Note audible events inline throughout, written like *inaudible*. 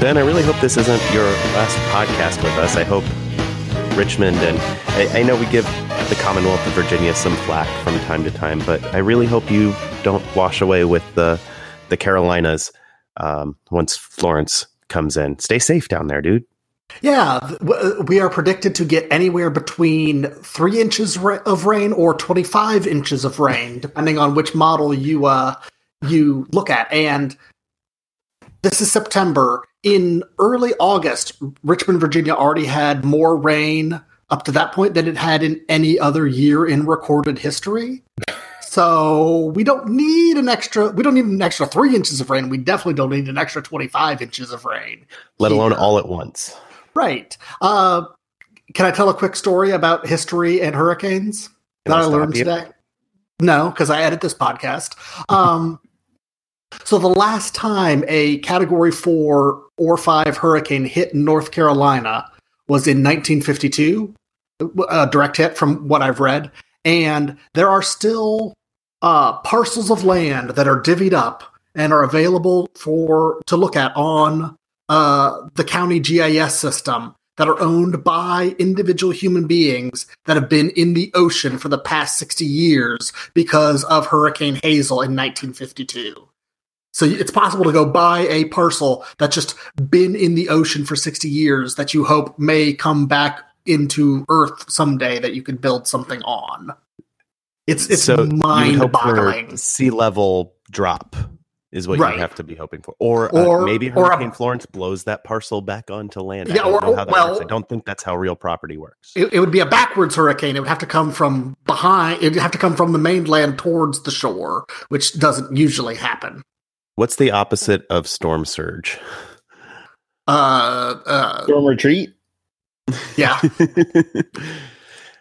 Ben, I really hope this isn't your last podcast with us. I hope Richmond and I, I, know we give the Commonwealth of Virginia some flack from time to time, but I really hope you don't wash away with the the Carolinas um, once Florence comes in. Stay safe down there, dude. Yeah, we are predicted to get anywhere between three inches of rain or twenty five inches of rain, depending on which model you uh, you look at, and this is September. In early August, Richmond, Virginia already had more rain up to that point than it had in any other year in recorded history. So we don't need an extra. We don't need an extra three inches of rain. We definitely don't need an extra twenty-five inches of rain. Let alone all at once. Right. Uh, can I tell a quick story about history and hurricanes Can that I I, learned you? today? No, because I edit this podcast. Um, so the last time a Category Four or Five hurricane hit North Carolina was in 1952, a direct hit from what I've read, and there are still uh, parcels of land that are divvied up and are available for to look at on uh, the county GIS system that are owned by individual human beings that have been in the ocean for the past 60 years because of Hurricane Hazel in 1952. So it's possible to go buy a parcel that's just been in the ocean for 60 years that you hope may come back into Earth someday that you can build something on. It's it's so you would hope for mind-boggling. sea level drop is what Right. you have to be hoping for, or, uh, Or- maybe or a- Hurricane Florence blows that parcel back onto land. I Yeah, don't or- know how that well- works. I don't think that's how real property works. It, it would be a backwards hurricane. It would have to come from behind. It would have to come from the mainland towards the shore, which doesn't usually happen. What's the opposite of storm surge? Uh, uh, Storm retreat. yeah. *laughs*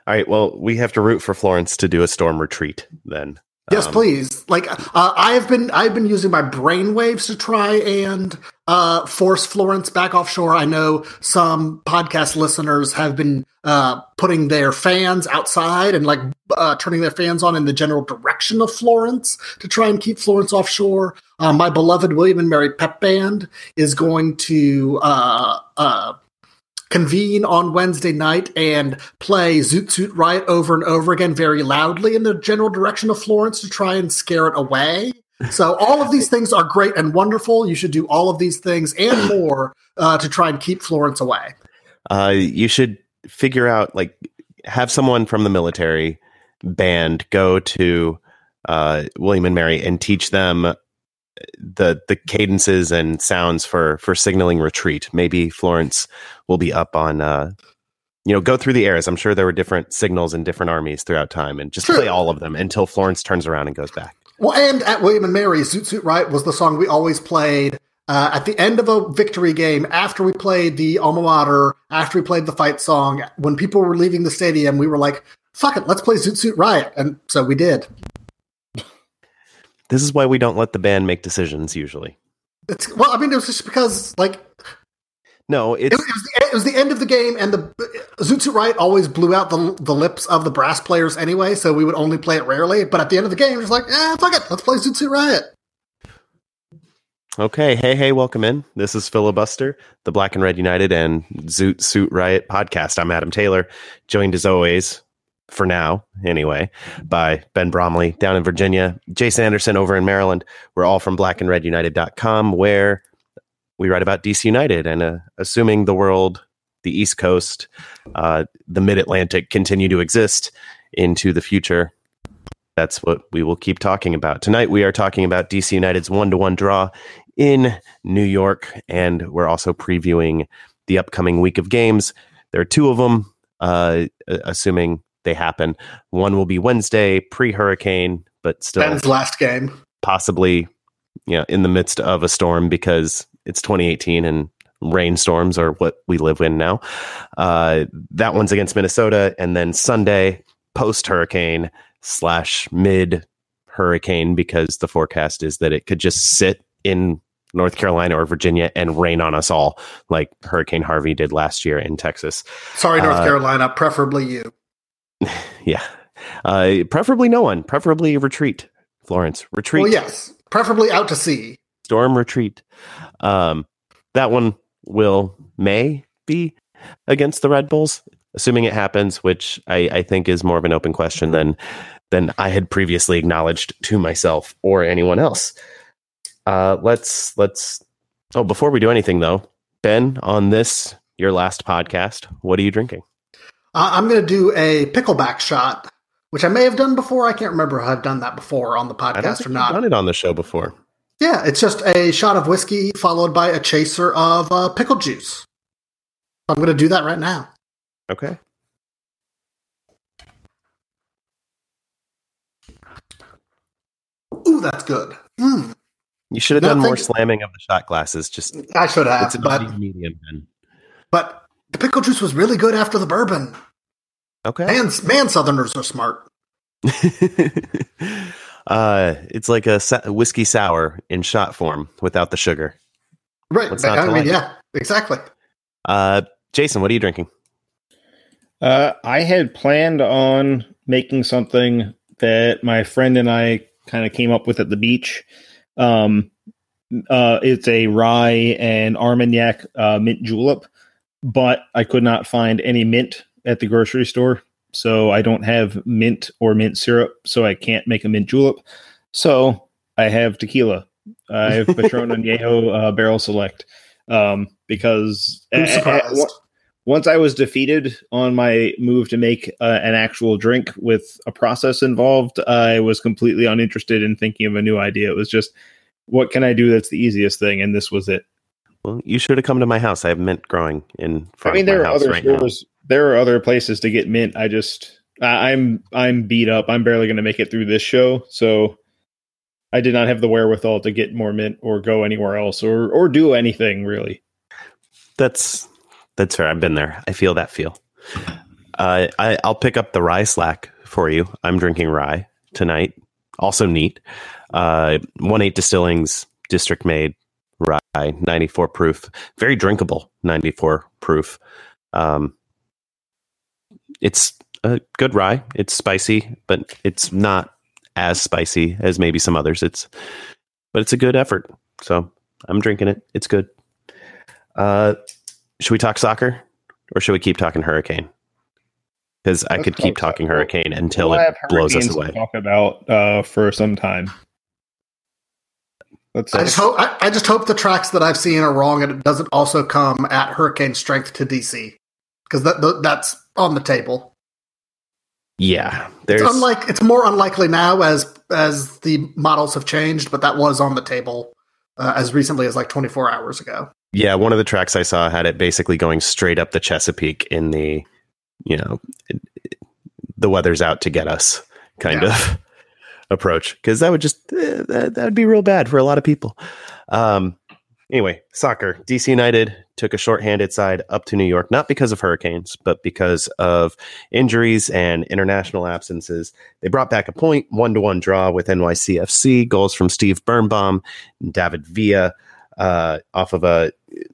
All right. Well, we have to root for Florence to do a storm retreat then. Yes, Um, please. Like uh, I've been, I've been using my brainwaves to try and uh, force Florence back offshore. I know some podcast listeners have been uh, putting their fans outside and like uh, turning their fans on in the general direction of Florence to try and keep Florence offshore. Uh, my beloved William and Mary Pep Band is going to uh, uh, convene on Wednesday night and play Zoot Suit Riot over and over again very loudly in the general direction of Florence to try and scare it away. So all of these things are great and wonderful. You should do all of these things and more uh, to try and keep Florence away. uh, you should figure out like have someone from the military band go to uh, William and Mary and teach them the the cadences and sounds for for signaling retreat. Maybe Florence will be up on uh, you know go through the eras. I'm sure there were different signals in different armies throughout time, and just True. play all of them until Florence turns around and goes back. Well, and at William and Mary, Zoot Suit Riot was the song we always played uh, at the end of a victory game after we played the alma mater, after we played the fight song. When people were leaving the stadium, we were like, fuck it, let's play Zoot Suit Riot. And so we did. This is why we don't let the band make decisions usually. It's, well, I mean, it was just because, like, No, It it's was, it, was the, it was the end of the game, and the Zoot Suit Riot always blew out the the lips of the brass players anyway, so we would only play it rarely. But at the end of the game, it was like, eh, fuck it, let's play Zoot Suit Riot. Okay, hey, hey, welcome in. This is Filibuster, the Black and Red United and Zoot Suit Riot podcast. I'm Adam Taylor, joined as always, for now anyway, by Ben Bromley down in Virginia, Jason Anderson over in Maryland. We're all from blackandredunited.com, where we write about DC United and uh, assuming the world, the East Coast, uh, the Mid Atlantic continue to exist into the future. That's what we will keep talking about. Tonight, we are talking about DC United's one to one draw in New York, and we're also previewing the upcoming week of games. There are two of them, uh, assuming they happen. One will be Wednesday pre hurricane, but still Ben's last game. possibly you know in the midst of a storm because it's 2018 and rainstorms are what we live in now. Uh, that one's against Minnesota, and then Sunday post hurricane slash mid hurricane because the forecast is that it could just sit in North Carolina or Virginia and rain on us all like Hurricane Harvey did last year in Texas. Sorry, North Uh, Carolina, preferably you. *laughs* Yeah. Uh, preferably no one, preferably retreat. Florence, retreat. Well, yes, preferably out to sea. Storm retreat. Um, that one will may be against the Red Bulls, assuming it happens, which I, I think is more of an open question than than I had previously acknowledged to myself or anyone else. Uh, let's let's. Oh, before we do anything though, Ben, on this your last podcast, what are you drinking? Uh, I'm going to do a pickleback shot, which I may have done before. I can't remember if I've done that before on the podcast or not. done it on the show before. Yeah, it's just a shot of whiskey followed by a chaser of uh, pickle juice. I'm going to do that right now. Okay. Ooh, that's good. Mm, You should have No, done more slamming of the shot glasses. Just I should have, it's a but medium, Ben. but the pickle juice was really good after the bourbon. Okay. Man, man, Southerners are smart. *laughs* uh, it's like a whiskey sour in shot form without the sugar. Right. What's not I mean, like? yeah, exactly. Uh, Jason, what are you drinking? Uh, I had planned on making something that my friend and I kind of came up with at the beach. Um, uh, it's a rye and Armagnac uh, mint julep, but I could not find any mint at the grocery store. So I don't have mint or mint syrup, so I can't make a mint julep. So I have tequila. I have Patron Añejo *laughs* uh, Barrel Select um, because Who's a- a- surprised? once I was defeated on my move to make uh, an actual drink with a process involved, I was completely uninterested in thinking of a new idea. It was just, what can I do that's the easiest thing? And this was it. Well, you should have come to my house. I have mint growing in I front mean, of there my are house other right now. stores. There are other places to get mint. I just, I, I'm, I'm beat up. I'm barely going to make it through this show, so I did not have the wherewithal to get more mint or go anywhere else or or do anything really. That's that's fair. I've been there. I feel that feel. Uh, I, I'll pick up the rye slack for you. I'm drinking rye tonight. Also neat. Uh, one eight distillings district made rye, 94 proof, very drinkable, 94 proof. Um, it's a good rye. It's spicy, but it's not as spicy as maybe some others. It's, but it's a good effort. So I'm drinking it. It's good. Uh, should we talk soccer or should we keep talking hurricane? Because I Let's could keep talking soccer. hurricane until We'll it blows us away. Talk about uh, for some time. Let's. I just hope I, I just hope the tracks that I've seen are wrong, and it doesn't also come at hurricane strength to DC because that th- that's on the table. Yeah, there's It's unlike it's more unlikely now as as the models have changed, but that was on the table uh, as recently as like 24 hours ago. yeah. One of the tracks I saw had it basically going straight up the Chesapeake in the, you know, it- it- the weather's out to get us kind Yeah. of approach because that would just eh, that that'd be real bad for a lot of people. Um, anyway, soccer. DC United took a shorthanded side up to New York, not because of hurricanes, but because of injuries and international absences. They brought back a point, one to one draw with NYCFC. Goals from Steve Birnbaum, and David Villa, uh, off of a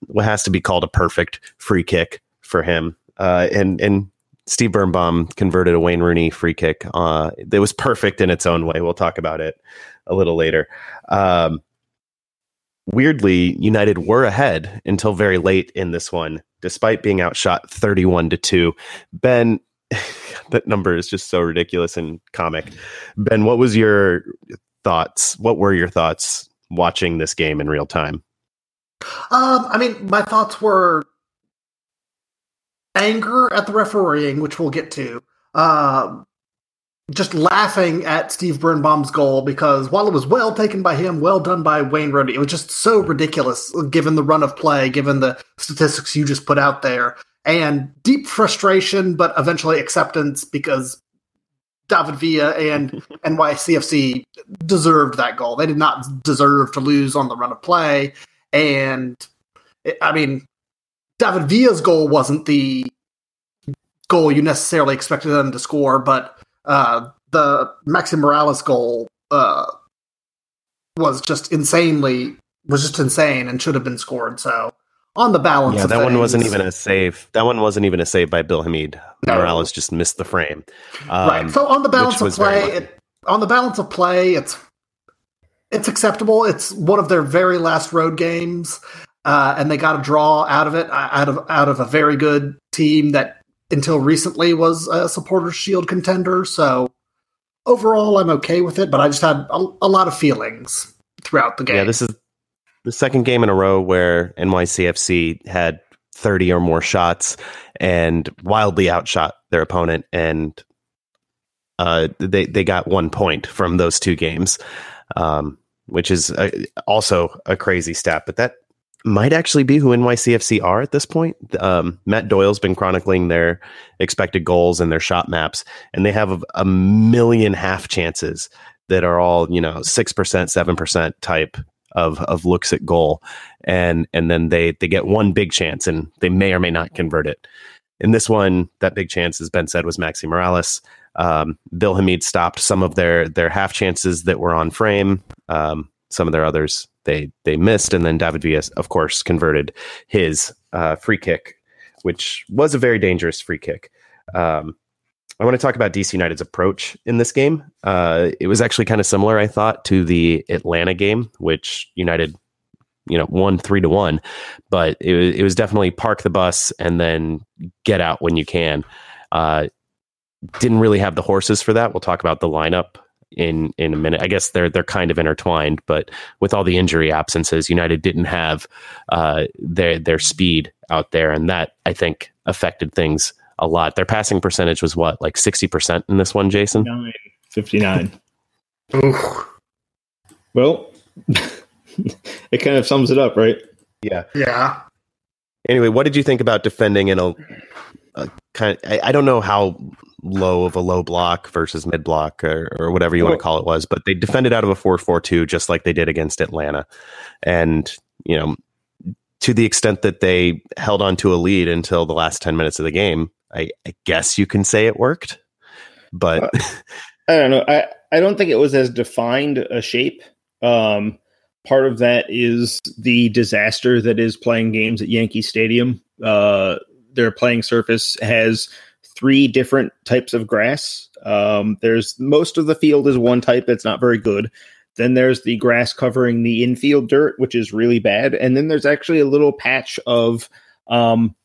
what has to be called a perfect free kick for him. Uh, and and Steve Birnbaum converted a Wayne Rooney free kick. Uh, it was perfect in its own way. We'll talk about it a little later. Um, weirdly, United were ahead until very late in this one, despite being outshot 31 to 2. Ben, *laughs* that number is just so ridiculous and comic. Ben, what was your thoughts? What were your thoughts watching this game in real time? Um, I mean, my thoughts were anger at the refereeing, which we'll get to. Um, just laughing at Steve Birnbaum's goal because while it was well taken by him, well done by Wayne Rooney, it was just so ridiculous given the run of play, given the statistics you just put out there. and deep frustration, but eventually acceptance because David Villa and *laughs* NYCFC deserved that goal. They did not deserve to lose on the run of play. And I mean, David Villa's goal wasn't the goal you necessarily expected them to score, but uh, the Maxi Morales goal uh, was just insanely was just insane and should have been scored. So on the balance, yeah, that things, one wasn't even a save. That one wasn't even a save by Bill Hamid. No. Morales just missed the frame. Um, right. So on the balance of play, it, on the balance of play, it's it's acceptable. It's one of their very last road games, uh, and they got a draw out of it, uh, out of out of a very good team that until recently was a supporters shield contender. So overall, I'm okay with it, but I just had a, a lot of feelings throughout the game. Yeah, this is the second game in a row where NYCFC had 30 or more shots and wildly outshot their opponent and uh, they they got one point from those two games, um, which is uh also a crazy stat. But that might actually be who NYCFC are at this point. Um, Matt Doyle's been chronicling their expected goals and their shot maps, and they have a, million half chances that are all you know six percent, seven percent type of of looks at goal, and and then they they get one big chance and they may or may not convert it. In this one, that big chance, as Ben said, was Maxi Morales. Um, Bill Hamid stopped some of their their half chances that were on frame. Um, some of their others they they missed, and then David Villa, of course, converted his uh, free kick, which was a very dangerous free kick. Um, I want to talk about DC United's approach in this game. Uh, it was actually kind of similar, I thought, to the Atlanta game, which United, you know, won three to one. But it was, it was definitely park the bus and then get out when you can. Uh, didn't really have the horses for that. We'll talk about the lineup in in a minute. I guess they're they're kind of intertwined, but with all the injury absences, United didn't have uh, their their speed out there, and that I think affected things a lot. Their passing percentage was what, like 60% in this one, Jason? 9, 59. *laughs* Oof. Well, *laughs* it kind of sums it up, right? Yeah. Yeah. Anyway, what did you think about defending in a, a kind of, I, I don't know how low of a low block versus mid block or, or whatever you want to call it was, but they defended out of a 4 4 2 just like they did against Atlanta. And, you know, to the extent that they held on to a lead until the last 10 minutes of the game, I, I guess you can say it worked. But Uh, *laughs* I don't know. I, I don't think it was as defined a shape. Um, part of that is the disaster that is playing games at Yankee Stadium. Uh, their playing surface has three different types of grass. Um, there's most of the field is one type that's not very good. Then there's the grass covering the infield dirt, which is really bad. And then there's actually a little patch of um,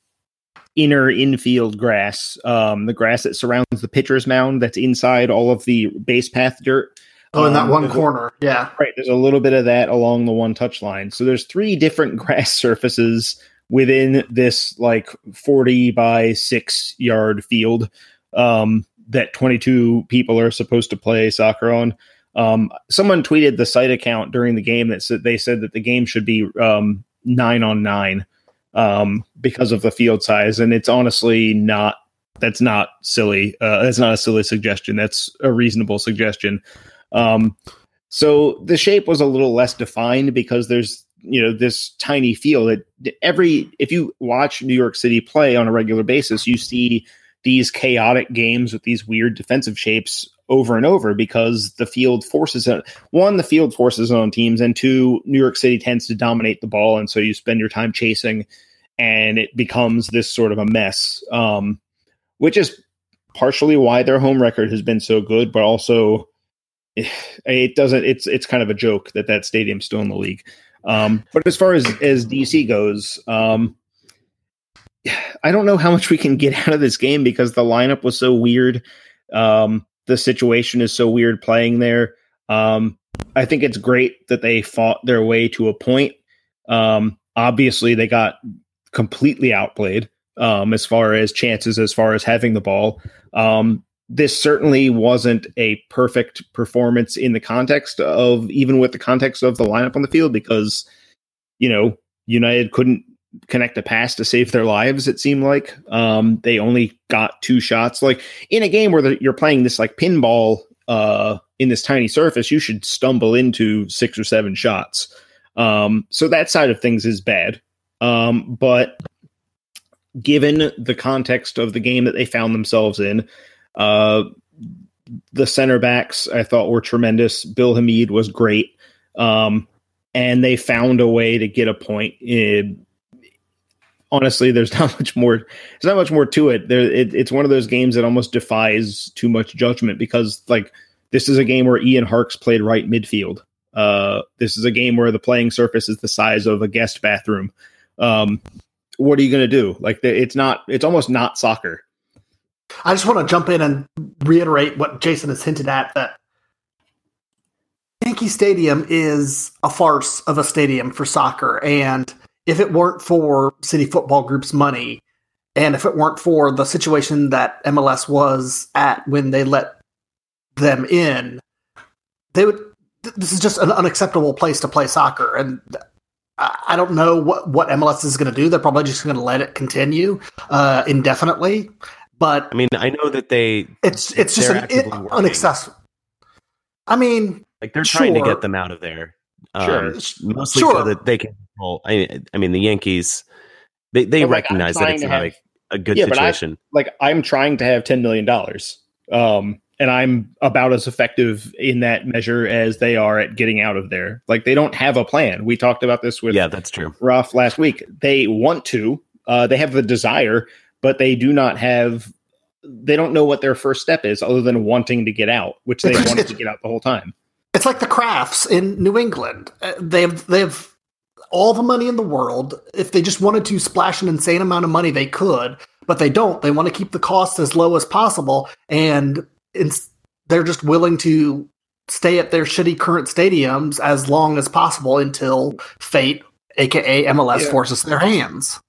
inner infield grass, um, the grass that surrounds the pitcher's mound that's inside all of the base path dirt. Oh, in that Um, one there's a- corner. Yeah. Right. There's a little bit of that along the one touch line. So there's three different *laughs* grass surfaces within this like 40 by six yard field um, that 22 people are supposed to play soccer on. Um, someone tweeted the site account during the game that said they said that the game should be um, nine on nine um, because of the field size, and it's honestly not. That's not silly. Uh, that's not a silly suggestion. That's a reasonable suggestion. Um, so the shape was a little less defined because there's you know this tiny field. It, every if you watch New York City play on a regular basis, you see these chaotic games with these weird defensive shapes over and over because the field forces it. One, the field forces on teams, and two, New York City tends to dominate the ball, and so you spend your time chasing, and it becomes this sort of a mess. Um, which is partially why their home record has been so good, but also *sighs* it doesn't. It's it's kind of a joke that that stadium's still in the league. Um, but as far as as DC goes, um, *sighs* I don't know how much we can get *laughs* out of this game because the lineup was so weird. Um, the situation is so weird playing there. Um, I think it's great that they fought their way to a point. Um, obviously, they got completely outplayed um, as far as chances, as far as having the ball. Um, this certainly wasn't a perfect performance in the context of even with the context of the lineup on the field because you know United couldn't connect a pass to save their lives. It seemed like um, they only got two shots. Like in a game where the, you're playing this like pinball uh, in this tiny surface, you should stumble into six or seven shots. Um, so that side of things is bad. Um, but given the context of the game that they found themselves in, uh, the center backs I thought were tremendous. Bill Hamid was great. Um, and they found a way to get a point. It, honestly, there's *laughs* not much more. There's not much more to it. There, it, it's one of those games that almost defies too much judgment because, like, this is a game where Ian Harkes played right midfield. Uh, this is a game where the playing surface is the size of a guest bathroom. Um, what are you going to do? Like, it's not. It's almost not soccer. I just want to jump in and reiterate what Jason has hinted at that Yankee Stadium is a farce of a stadium for soccer. And if it weren't for City Football Group's money, and if it weren't for the situation that MLS was at when they let them in, they would. This is just an unacceptable place to play soccer, and I don't know what what MLS is going to do. They're probably just going to let it continue uh, indefinitely. But I mean, I know that they it's it's just an it, unaccessible. I mean, like they're trying sure. to get them out of there. Um, sure, mostly sure. so that they can control. I, I mean, the Yankees they they like, recognize that it's not have, a, a good yeah, situation. I, like I'm trying to have ten million dollars, um, and I'm about as effective in that measure as they are at getting out of there. Like they don't have a plan. We talked about this with yeah, that's true. Ruff last week. They want to. Uh, they have the desire, but they do not have they don't know what their first step is other than wanting to get out, which they wanted to get out the whole time. It's like the Krafts in New England. Uh, they have they have all the money in the world. If they just wanted to splash an insane amount of money, they could, but they don't. They want to keep the costs as low as possible, and they're just willing to stay at their shitty current stadiums as long as possible until fate, aka MLS, yeah. forces their hands.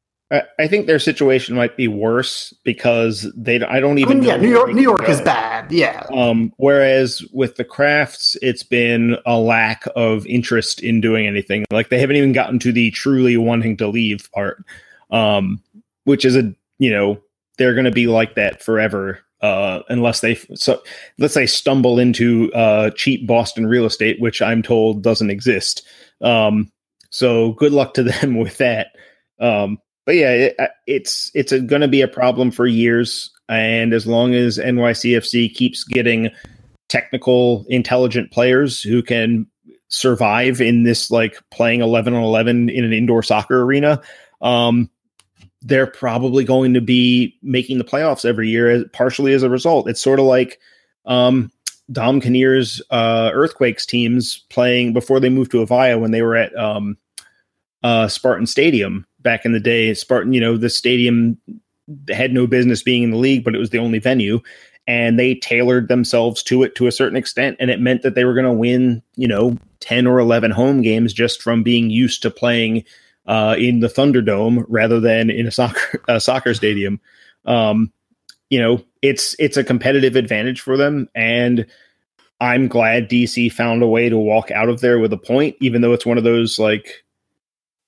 I think their situation might be worse because they. I don't even. I mean, yeah, New York. New York is bad. Yeah. Um, whereas with the Krafts, it's been a lack of interest in doing anything. Like they haven't even gotten to the truly wanting to leave part, um, which is a you know they're going to be like that forever uh, unless they so let's say stumble into uh, cheap Boston real estate, which I'm told doesn't exist. Um, so good luck to *laughs* them with that. Um, but yeah, it, uh, it's it's going to be a problem for years, and as long as NYCFC keeps getting technical, intelligent players who can survive in this like playing 11 on 11 in an indoor soccer arena um they're probably going to be making the playoffs every year as, partially as a result. It's sort of like um dom Kinnear's uh earthquakes teams playing before they moved to avaya when they were at um uh spartan stadium back in the day. Spartan, you know, the stadium had no business being in the league, but it was the only venue. And they tailored themselves to it to a certain extent. And it meant that they were going to win, you know, 10 or 11 home games just from being used to playing uh, in the Thunderdome rather than in a soccer, a soccer stadium. Um, you know, it's, it's a competitive advantage for them. And I'm glad DC found a way to walk out of there with a point, even though it's one of those like,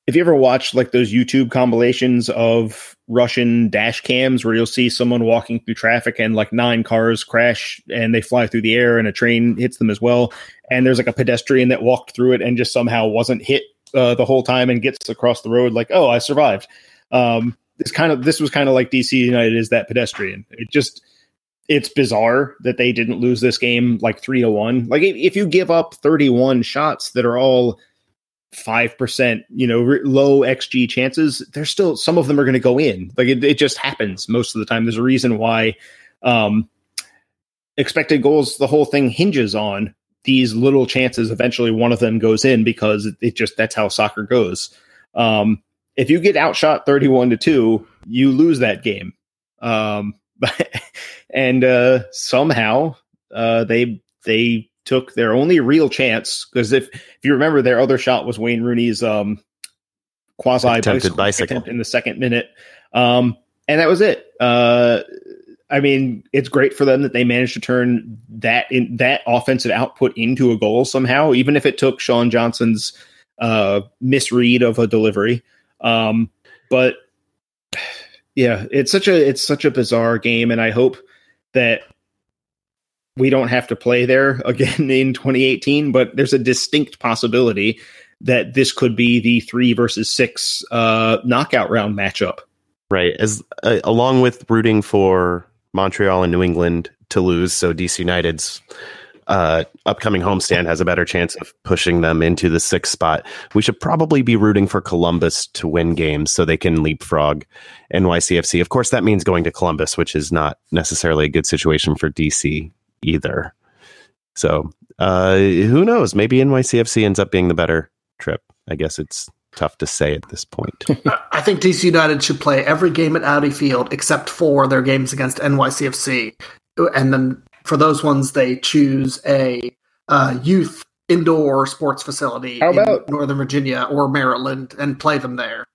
if you ever watched like those YouTube compilations of Russian dash cams where you'll see someone walking through traffic and like nine cars crash and they fly through the air and a train hits them as well, and there's like a pedestrian that walked through it and just somehow wasn't hit uh, the whole time and gets across the road like, oh, I survived. Um, this kind of this was kind of like DC United is that pedestrian. It just it's bizarre that they didn't lose this game like three to one. Like if you give up 31 shots that are all five percent, you know, low xG chances, there's still some of them are going to go in. Like it, it, just happens most of the time. There's a reason why um, expected goals. The whole thing hinges on these little chances. Eventually, one of them goes in because it, it just that's how soccer goes. Um, if you get outshot thirty-one to two, you lose that game. Um, *laughs* and uh, somehow uh, they they took their only real chance because if if you remember their other shot was Wayne Rooney's um, quasi bicycle, bicycle in the second minute, um, and that was it. Uh, I mean, it's great for them that they managed to turn that in that offensive output into a goal somehow, even if it took Sean Johnson's uh, misread of a delivery. Um, but *sighs* yeah, it's such a it's such a bizarre game, and I hope that we don't have to play there *laughs* again in 2018. But there's a distinct possibility that this could be the three versus six uh, knockout round matchup. Right, as uh, along with rooting for Montreal and New England to lose, so DC United's uh, upcoming homestand has a better chance of pushing them into the sixth spot. We should probably be rooting for Columbus to win games so they can leapfrog NYCFC. Of course, that means going to Columbus, which is not necessarily a good situation for DC either. So uh, who knows? Maybe NYCFC ends up being the better trip. I guess it's tough to say at this point. *laughs* I think DC United should play every game at Audi Field except for their games against NYCFC. And then for those ones, they choose a uh, youth indoor sports facility How about, in Northern Virginia or Maryland and play them there.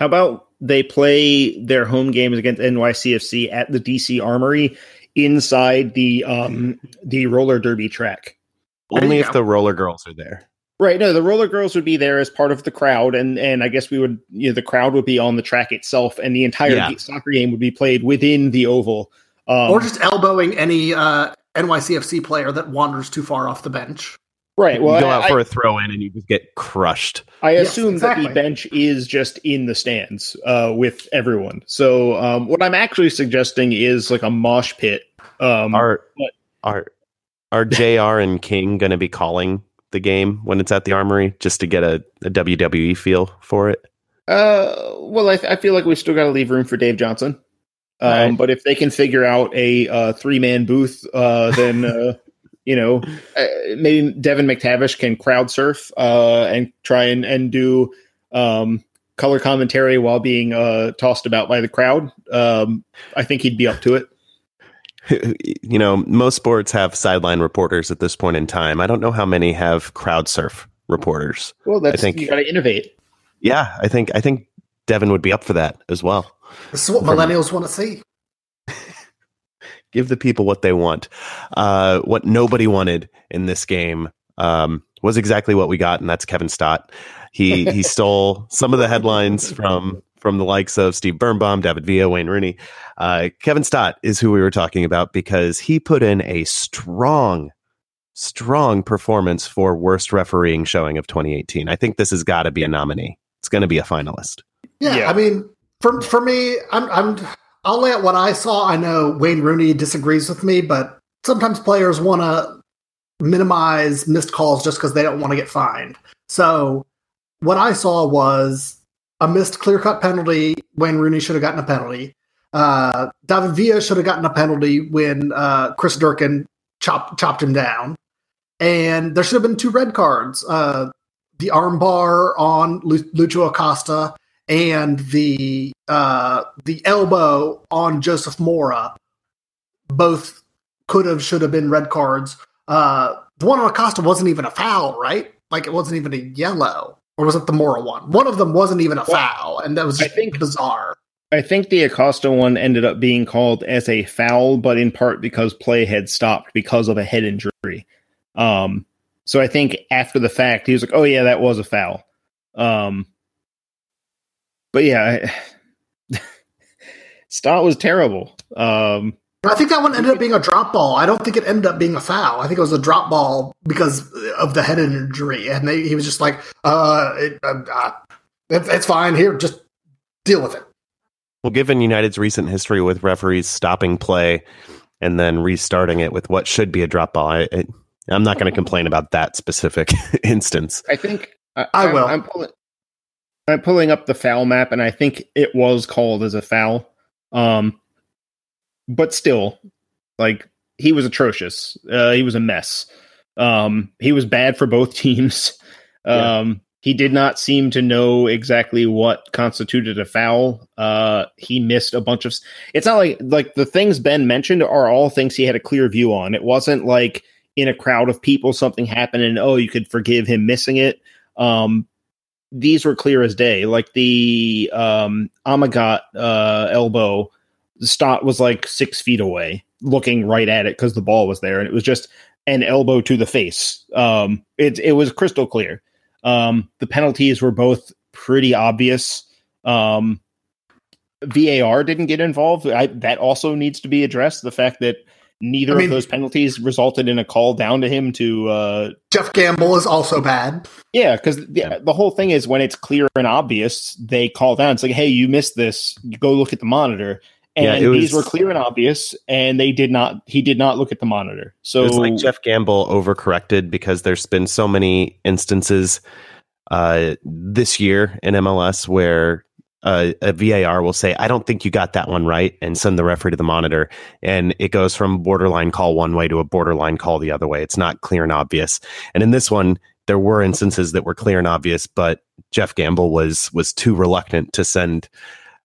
How about they play their home games against NYCFC at the DC Armory inside the um the roller derby track? Only if go. the roller girls are there. Right. No, the roller girls would be there as part of the crowd, and and I guess we would, you know, the crowd would be on the track itself, and the entire yeah. soccer game would be played within the oval. Um, or just elbowing any uh, NYCFC player that wanders too far off the bench. Right. Well, you go out I, for a throw in and you just get crushed. I yes, assume exactly. that the bench is just in the stands uh, with everyone. So um, what I'm actually suggesting is like a mosh pit. Um, are but, are are Jr. and King going to be calling the game when it's at the Armory just to get a, a WWE feel for it? Uh, well, I, I feel like we still got to leave room for Dave Johnson. Um, right. But if they can figure out a uh, three man booth, uh, then uh, you know uh, maybe Devon McTavish can crowd surf uh, and try and and do um, color commentary while being uh, tossed about by the crowd. Um, I think he'd be up to it. *laughs* You know, most sports have sideline reporters at this point in time. I don't know how many have crowd surf reporters. Well, that's I think you got to innovate. Yeah, I think I think Devon would be up for that as well. This is what millennials want to see. Give the people what they want. Uh, what nobody wanted in this game um, was exactly what we got, and that's Kevin Stott. He *laughs* he stole some of the headlines from from the likes of Steve Birnbaum, David Villa, Wayne Rooney. Uh, Kevin Stott is who we were talking about because he put in a strong, strong performance for worst refereeing showing of 2018. I think this has got to be a nominee. It's going to be a finalist. Yeah, yeah, I mean, for for me, I'm I'm I'll lay out what I saw. I know Wayne Rooney disagrees with me, but sometimes players want to minimize missed calls just because they don't want to get fined. So what I saw was a missed clear cut penalty. Wayne Rooney should have gotten a penalty. Uh, David Villa should have gotten a penalty when uh, Chris Durkin chopped chopped him down, and there should have been two red cards. Uh, the armbar on Lucho Acosta and the uh, the elbow on Joseph Mora both could have should have been red cards. Uh, the one on Acosta wasn't even a foul, right? Like it wasn't even a yellow, or was it the Mora one? One of them wasn't even a foul, and that was just I think, bizarre. I think the Acosta one ended up being called as a foul, but in part because play had stopped because of a head injury. Um, so I think after the fact, he was like, "Oh yeah, that was a foul." Um, but yeah, *sighs* Stott was terrible. Um, I think that one ended up being a drop ball. I don't think it ended up being a foul. I think it was a drop ball because of the head injury, and they, he was just like, uh, it, uh, uh it, "It's fine. Here, just deal with it." Well, given United's recent history with referees stopping play and then restarting it with what should be a drop ball, I, am not going to complain about that specific *laughs* instance. I think I, I will. I'm, I'm pulling. I'm pulling up the foul map, and I think it was called as a foul. Um, but still, like he was atrocious. Uh, he was a mess. Um, he was bad for both *laughs* teams. Um, yeah. He did not seem to know exactly what constituted a foul. Uh, he missed a bunch of. It's not like like the things Ben mentioned are all things he had a clear view on. It wasn't like in a crowd of people something happened and oh you could forgive him missing it. Um, these were clear as day. Like the um, Amagat uh, elbow, Stott was like six feet away, looking right at it because the ball was there, and it was just an elbow to the face. Um, it it was crystal clear. Um, the penalties were both pretty obvious. Um, VAR didn't get involved. I, that also needs to be addressed. The fact that neither I mean- of those penalties resulted in a call down to him to uh, Geoff Gamble is also bad. Yeah, because the, the whole thing is when it's clear and obvious, they call down. It's like, hey, you missed this. You go look at the monitor. And Yeah, it these was- were clear and obvious, and they did not. He did not look at the monitor. So it's like Geoff Gamble overcorrected because there's been so many instances uh, this year in MLS where uh, a VAR will say, I don't think you got that one right, and send the referee to the monitor. And it goes from borderline call one way to a borderline call the other way. It's not clear and obvious. And in this one, there were instances that were clear and obvious, but Geoff Gamble was was too reluctant to send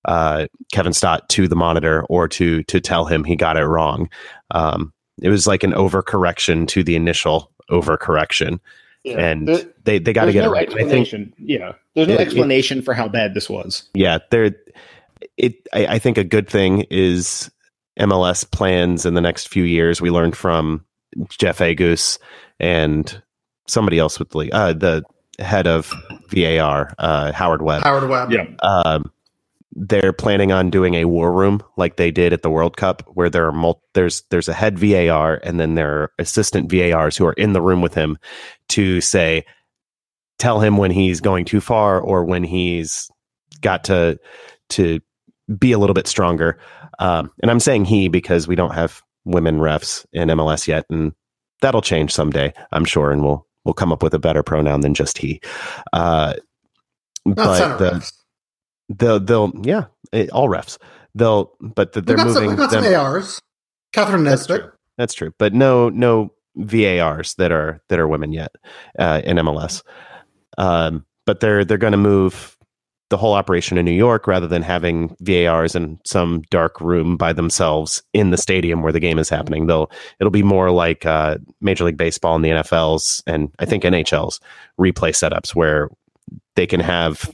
uh, Kevin Stott to the monitor or to to tell him he got it wrong. Um, it was like an overcorrection to the initial overcorrection, Yeah. and There- they they got to get no it right. And I think explanation. yeah, there's no It- it- explanation for how bad this was. yeah, there. It I, I think a good thing is MLS plans in the next few years. We learned from Jeff Agoos and somebody else with the uh, the head of VAR, uh, Howard Webb. Howard Webb. Yeah. um, they're planning on doing a war room like they did at the World Cup, where there are mul- there's there's a head VAR and then there are assistant VARs who are in the room with him to say, tell him when he's going too far or when he's got to to be a little bit stronger. Um, and I'm saying he because we don't have women refs in MLS yet, and that'll change someday, I'm sure, and we'll we'll come up with a better pronoun than just he. Uh, but the, refs. They'll they'll yeah eh, all refs. They'll but the, they're got, some, we moving got some ARs. Kathryn that's Nesbitt. true. That's true. But no no VARs that are that are women yet uh, in MLS um, but they're they're going to move the whole operation in New York rather than having VARs in some dark room by themselves in the stadium where the game is happening. They'll it'll be more like uh, Major League Baseball and the NFL's and I think NHL's replay setups where they can have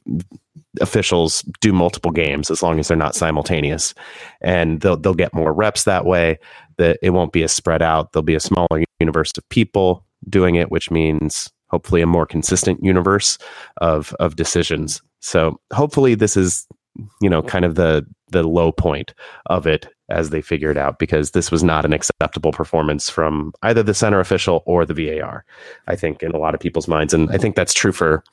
officials do multiple games as long as they're not simultaneous. And they'll they'll get more reps that way that it won't be as spread out. There'll be a smaller universe of people doing it which means hopefully a more consistent universe of of decisions. So hopefully this is you know kind of the the low point of it as they figure it out because this was not an acceptable performance from either the center official or the VAR I think in a lot of people's minds. And I think that's true for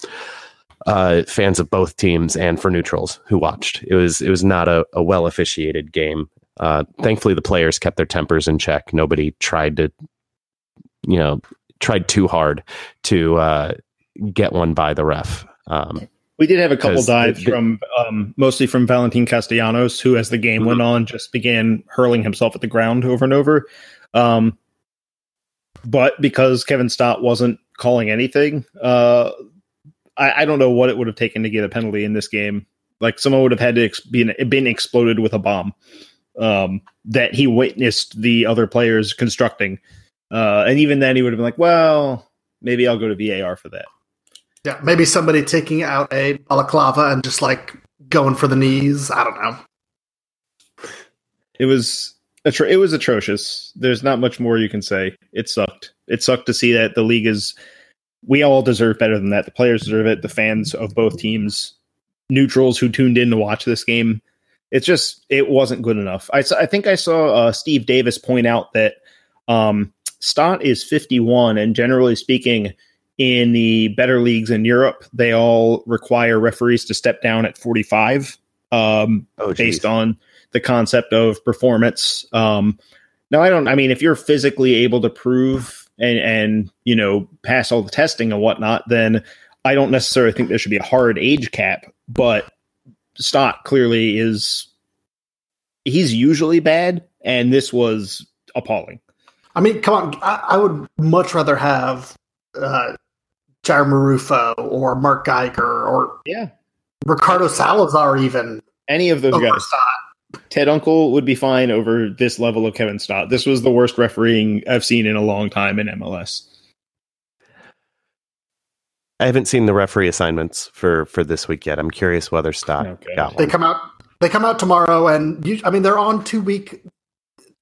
uh, fans of both teams and for neutrals who watched. It was it was not a, a well officiated game. Uh, thankfully, the players kept their tempers in check. Nobody tried to, you know, tried too hard to uh, get one by the ref. Um, We did have a couple dives the- from um, mostly from Valentin Castellanos, who, as the game went on, just began hurling himself at the ground over and over. Um, but because Kevin Stott wasn't calling anything, uh, I, I don't know what it would have taken to get a penalty in this game. Like someone would have had to ex- been been exploded with a bomb um, that he witnessed the other players constructing, uh, and even then he would have been like, "Well, maybe I'll go to VAR for that." Yeah, maybe somebody taking out a balaclava and just like going for the knees. I don't know. It was atro- it was atrocious. There's not much more you can say. It sucked. It sucked to see that the league is. We all deserve better than that. The players deserve it. The fans of both teams, neutrals who tuned in to watch this game. It's just it wasn't good enough. I think I saw uh, Steve Davis point out that um, Stott is 51, and generally speaking, in the better leagues in Europe, they all require referees to step down at 45. Um, oh, based on the concept of performance. Um, now, I don't. I mean, if you're physically able to prove and and you know pass all the testing and whatnot, then I don't necessarily think there should be a hard age cap. But Stott clearly is. He's usually bad, and this was appalling. I mean, come on. I, I would much rather have uh, Jair Marufo or Mark Geiger or Yeah, Ricardo Salazar even any of those guys. Stott. Ted Unkel would be fine over this level of Kevin Stott. This was the worst refereeing I've seen in a long time in MLS. I haven't seen the referee assignments for for this week yet. I'm curious whether Stott Okay. got They come out. They come out tomorrow, and you, I mean they're on two week.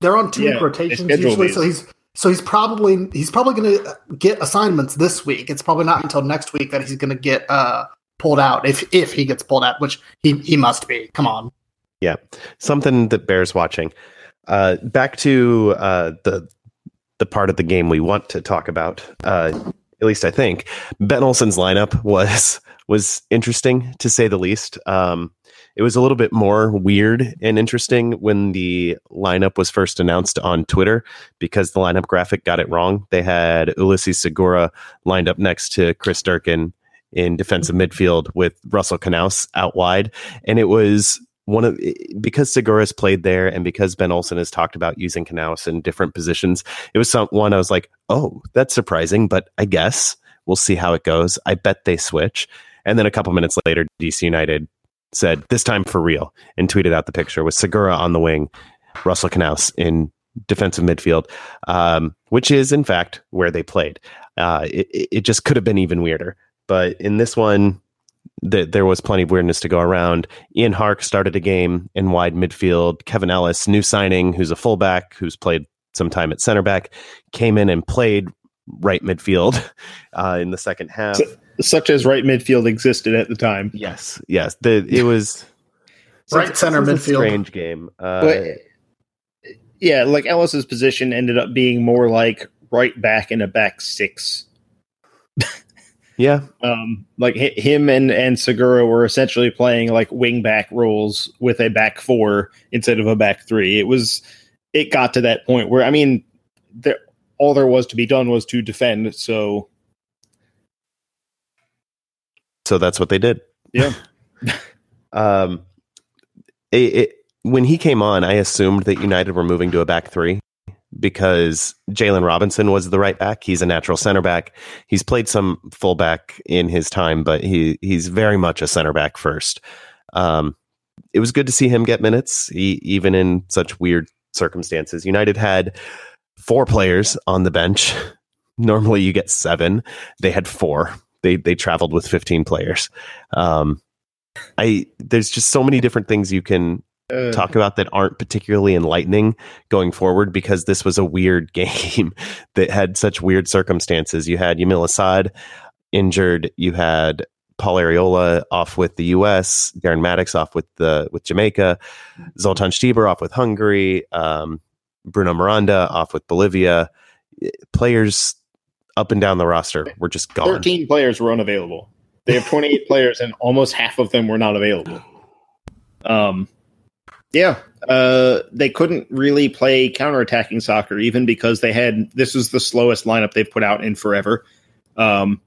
They're on two Yeah, week rotations usually, these. so he's so he's probably he's probably going to get assignments this week. It's probably not until next week that he's going to get uh, pulled out if if he gets pulled out, which he he must be. Come on, Yeah, something that bears watching. Uh, back to uh, the the part of the game we want to talk about. Uh, at least I think Ben Olsen's lineup *laughs* was was interesting to say the least. Um, it was a little bit more weird and interesting when the lineup was first announced on Twitter because the lineup graphic got it wrong. They had Ulises Segura lined up next to Chris Durkin in defensive midfield with Russell Canouse out wide, and it was one of because Segura's played there and because Ben Olsen has talked about using Canouse in different positions, it was some one I was like, oh, that's surprising, but I guess we'll see how it goes. I bet they switch. And then a couple minutes later, DC United said, this time for real, and tweeted out the picture with Segura on the wing, Russell Canouse in defensive midfield, um, which is in fact where they played. Uh, it, it just could have been even weirder. But in this one, that there was plenty of weirdness to go around. Ian Harkes started a game in wide midfield. Kevin Ellis, new signing, who's a fullback, who's played some time at center back, came in and played right midfield *laughs* uh, in the second half. Such as right midfield existed at the time. Yes, yes. The, it *laughs* was right center midfield. strange game. Uh, but, yeah, like Ellis's position ended up being more like right back in a back six. *laughs* Yeah. Um, like him and and Segura were essentially playing like wing back roles with a back four instead of a back three. It was it got to that point where I mean, there all there was to be done was to defend. So, so that's what they did. Yeah. *laughs* um, it, it, when he came on, I assumed that United were moving to a back three because Jalen Robinson was the right back. He's a natural center back. He's played some fullback in his time, but he he's very much a center back first. Um, it was good to see him get minutes, he, even in such weird circumstances. United had four players on the bench. *laughs* Normally, you get seven. They had four. They they traveled with fifteen players. Um, I there's just so many different things you can uh, talk about that aren't particularly enlightening going forward because this was a weird *laughs* game that had such weird circumstances. You had Yamil Asad injured, you had Paul Arriola off with the U.S., Darren Mattocks off with the with Jamaica, Zoltan Stieber off with Hungary, um, Bruno Miranda off with Bolivia. Players up and down the roster were just gone. Thirteen players were unavailable. They have twenty eight players, and almost half of them were not available. Um, yeah, uh, they couldn't really play counterattacking soccer, even because they had this was the slowest lineup they've put out in forever. Um,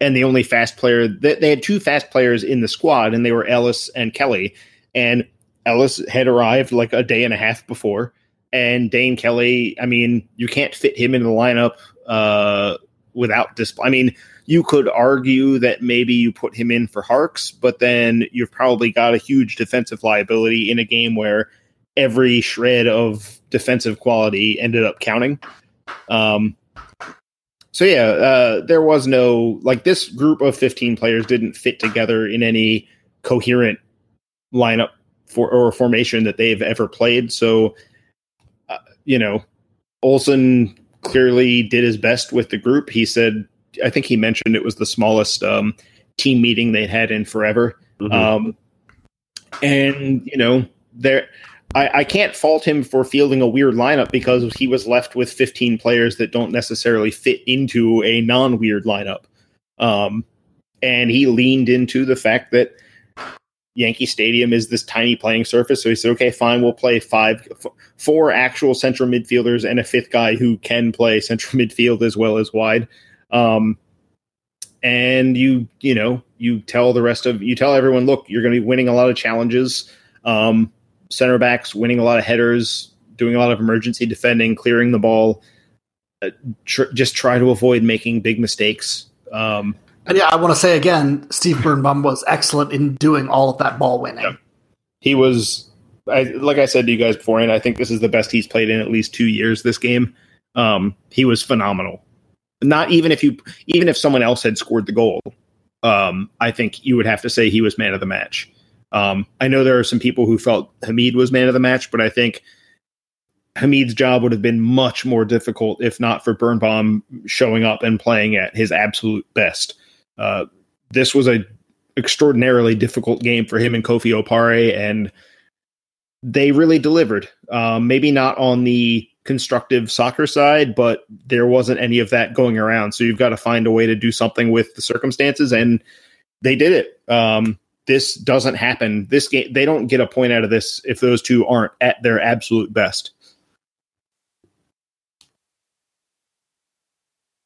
and the only fast player they, they had two fast players in the squad, and they were Ellis and Kelly. And Ellis had arrived like a day and a half before, and Dane Kelly. I mean, you can't fit him in the lineup uh, without display. I mean, you could argue that maybe you put him in for Harkes, but then you've probably got a huge defensive liability in a game where every shred of defensive quality ended up counting. Um, so yeah, uh, there was no like this group of 15 players didn't fit together in any coherent lineup for or formation that they've ever played. So, uh, you know, Olsen clearly did his best with the group. He said I think he mentioned it was the smallest um, team meeting they'd had in forever. Mm-hmm. Um, and you know, there, I, I, can't fault him for fielding a weird lineup because he was left with 15 players that don't necessarily fit into a non-weird lineup. Um, and he leaned into the fact that Yankee Stadium is this tiny playing surface. So he said, okay, fine, we'll play five, f- four actual central midfielders and a fifth guy who can play central *laughs* midfield as well as wide. Um, and you, you know, you tell the rest of you tell everyone, look, you're going to be winning a lot of challenges. Um, center backs winning a lot of headers, doing a lot of emergency defending, clearing the ball. Uh, tr- just try to avoid making big mistakes. Um, and yeah, I want to say again, Steve Birnbaum was excellent in doing all of that ball winning. Yeah. He was, I, like I said to you guys beforehand, I think this is the best he's played in at least two years. This game, um, he was phenomenal. Not even if you even if someone else had scored the goal, um, I think you would have to say he was man of the match. Um, I know there are some people who felt Hamid was man of the match, but I think Hamid's job would have been much more difficult if not for Birnbaum showing up and playing at his absolute best. Uh, this was a extraordinarily difficult game for him and Kofi Opare, and they really delivered. Um, maybe not on the constructive soccer side, but there wasn't any of that going around. So you've got to find a way to do something with the circumstances, and they did it. Um, this doesn't happen. This game, they don't get a point out of this if those two aren't at their absolute best.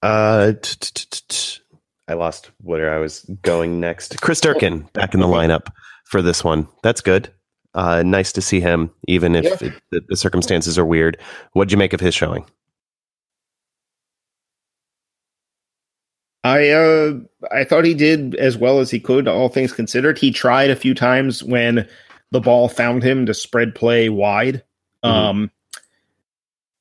Uh, I lost where I was going next. Chris Durkin back in the lineup for this one. That's good. Uh, nice to see him, even if Yeah. it, the, the circumstances are weird. What'd you make of his showing? I uh I thought he did as well as he could, all things considered. He tried a few times when the ball found him to spread play wide. Mhm. Um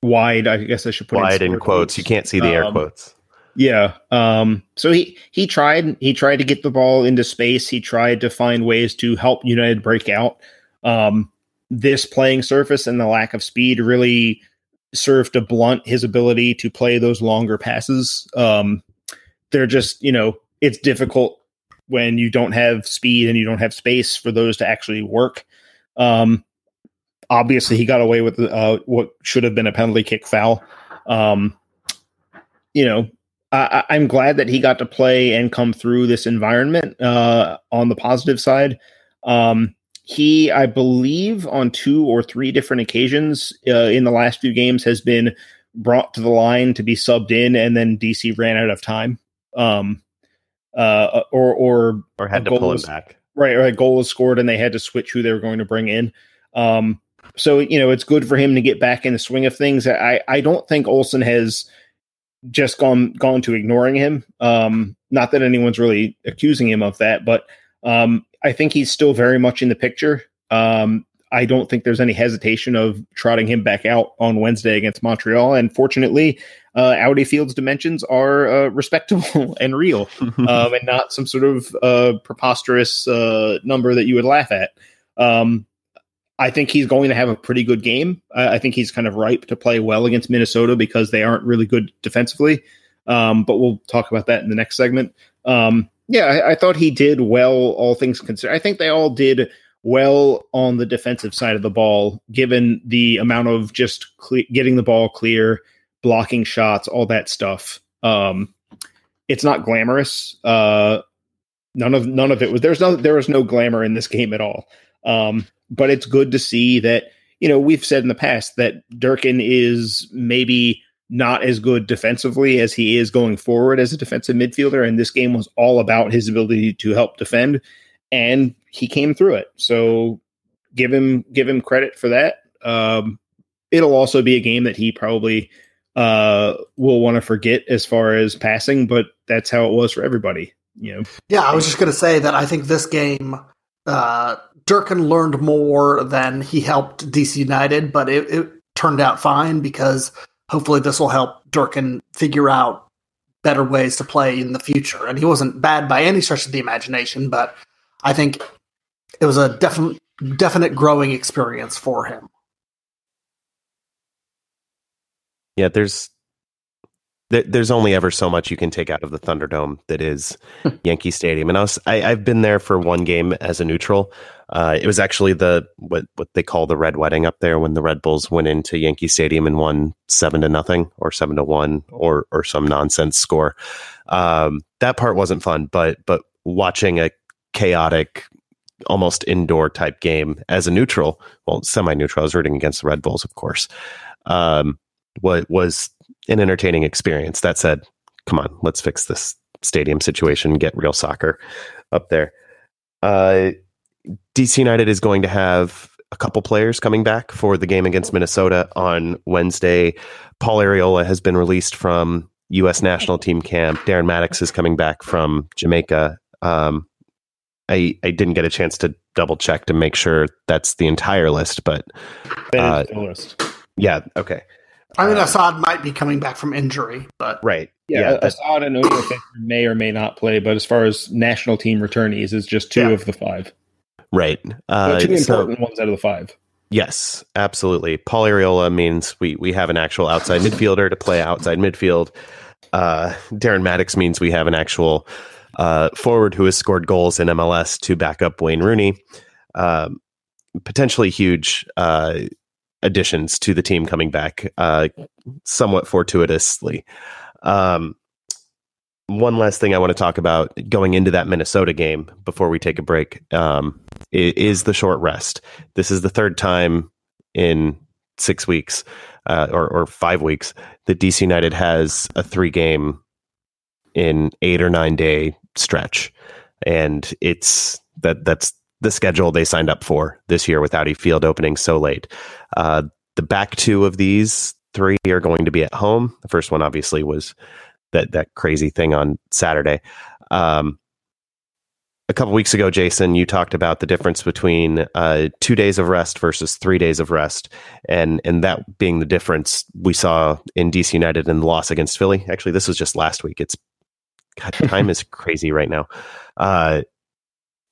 wide, I guess I should put Wide in scare quotes. You can't see the air Um, quotes. Yeah. Um so he he tried he tried to get the ball into space. He tried to find ways to help United break out. Um this playing surface and the lack of speed really served to blunt his ability to play those longer passes. Um they're just, you know, it's difficult when you don't have speed and you don't have space for those to actually work. Um obviously he got away with uh, what should have been a penalty kick foul. Um you know, I, I'm glad that he got to play and come through this environment uh, on the positive side. Um, he, I believe, on two or three different occasions uh, in the last few games, has been brought to the line to be subbed in, and then DC ran out of time, um, uh, or or Or had to pull him goals- back. right, a goal was scored and they had to switch who they were going to bring in. Um, so you know, it's good for him to get back in the swing of things. I I don't think Olsen has just gone gone to ignoring him. Um, not that anyone's really accusing him of that, but um, I think he's still very much in the picture. Um, I don't think there's any hesitation of trotting him back out on Wednesday against Montreal. And fortunately, uh, Audi Field's dimensions are uh, respectable *laughs* and real *laughs* um, and not some sort of uh, preposterous uh, number that you would laugh at. Um, I think he's going to have a pretty good game. I I think he's kind of ripe to play well against Minnesota because they aren't really good defensively. Um, but we'll talk about that in the next segment. Um, yeah, I, I thought he did well, all things considered. I think they all did well on the defensive side of the ball, given the amount of just cle- getting the ball clear, blocking shots, all that stuff. Um, it's not glamorous. Uh, none of none of it was there's no there was no glamour in this game at all. Um, but it's good to see that you know we've said in the past that Durkin is maybe not as good defensively as he is going forward as a defensive midfielder, and this game was all about his ability to help defend, and he came through it. So give him give him credit for that. Um, it'll also be a game that he probably uh, will want to forget as far as passing, but that's how it was for everybody. You know, Yeah, I was just going to say that I think this game, uh, Durkin learned more than he helped DC United, but it, it turned out fine because hopefully this will help Durkin figure out better ways to play in the future. And he wasn't bad by any stretch of the imagination, but I think it was a definite definite growing experience for him. Yeah, there's there's only ever so much you can take out of the Thunderdome that is *laughs* Yankee Stadium, and I was I, I've been there for one game as a neutral. Uh, it was actually the what what they call the Red Wedding up there when the Red Bulls went into Yankee Stadium and won seven to nothing or seven to one or or some nonsense score. Um, that part wasn't fun, but but watching a chaotic almost indoor type game as a neutral well semi-neutral i was rooting against the red bulls of course um, what was an entertaining experience. That said, come on, let's fix this stadium situation, get real soccer up there. Uh, DC United is going to have a couple players coming back for the game against Minnesota on Wednesday. Paul Arriola has been released from U.S. national team camp. Darren Mattocks is coming back from Jamaica. Um, I, I didn't get a chance to double check to make sure that's the entire list, but Uh, list. yeah, okay. I mean, Uh, Asad might be coming back from injury, but Right. Yeah, Yeah, yeah that- Asad and Onyefe may or may not play, but as far as national team returnees, is just two Yeah. of the five. Right. Uh, two so- important ones out of the five. Yes, absolutely. Paul Arriola means we we have an actual outside midfielder to play outside midfield. Uh, Darren Mattocks means we have an actual uh, forward who has scored goals in MLS to back up Wayne Rooney. Um, potentially huge uh, additions to the team coming back, uh, somewhat fortuitously. Um, one last thing I want to talk about going into that Minnesota game before we take a break um, is the short rest. This is the third time in six weeks uh, or, or five weeks that DC United has a three game in eight or nine day stretch, and it's that that's the schedule they signed up for this year with Audi Field opening so late. Uh, the back two of these three are going to be at home. The first one obviously was that that crazy thing on Saturday. Um, a couple weeks ago, Jason, you talked about the difference between uh, two days of rest versus three days of rest, and and that being the difference we saw in DC United in the loss against Philly. Actually, this was just last week. It's God, *laughs* time is crazy right now. Uh,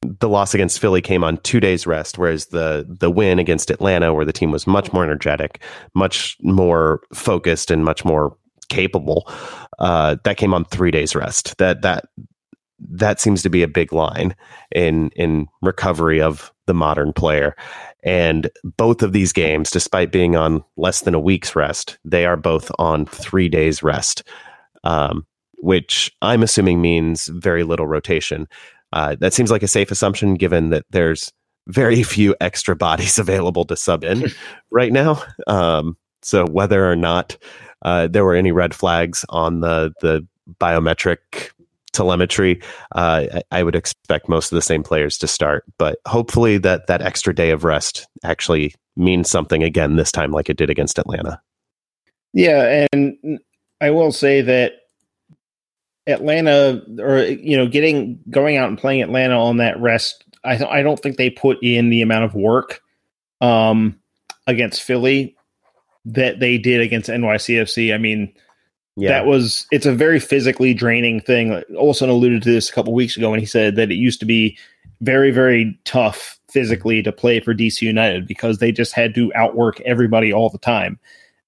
the loss against Philly came on two days rest, whereas the the win against Atlanta, where the team was much more energetic, much more focused, and much more capable, uh, that came on three days rest. That that that seems to be a big line in in recovery of the modern player. And both of these games, despite being on less than a week's rest, they are both on three days rest, um, which I'm assuming means very little rotation. Uh, that seems like a safe assumption given that there's very *laughs* few extra bodies *laughs* available to sub in *laughs* right now. Um, so whether or not uh, there were any red flags on the the biometric telemetry, uh, I, would expect most of the same players to start. But hopefully that that extra day of rest actually means something again this time, like it did against Atlanta. Yeah, and I will say that Atlanta, or you know, getting going out and playing Atlanta on that rest, I th- I don't think they put in the amount of work um, against Philly that they did against NYCFC. I mean, yeah. that was it's a very physically draining thing. Olsen alluded to this a couple weeks ago when he said that it used to be very very tough physically to play for DC United because they just had to outwork everybody all the time.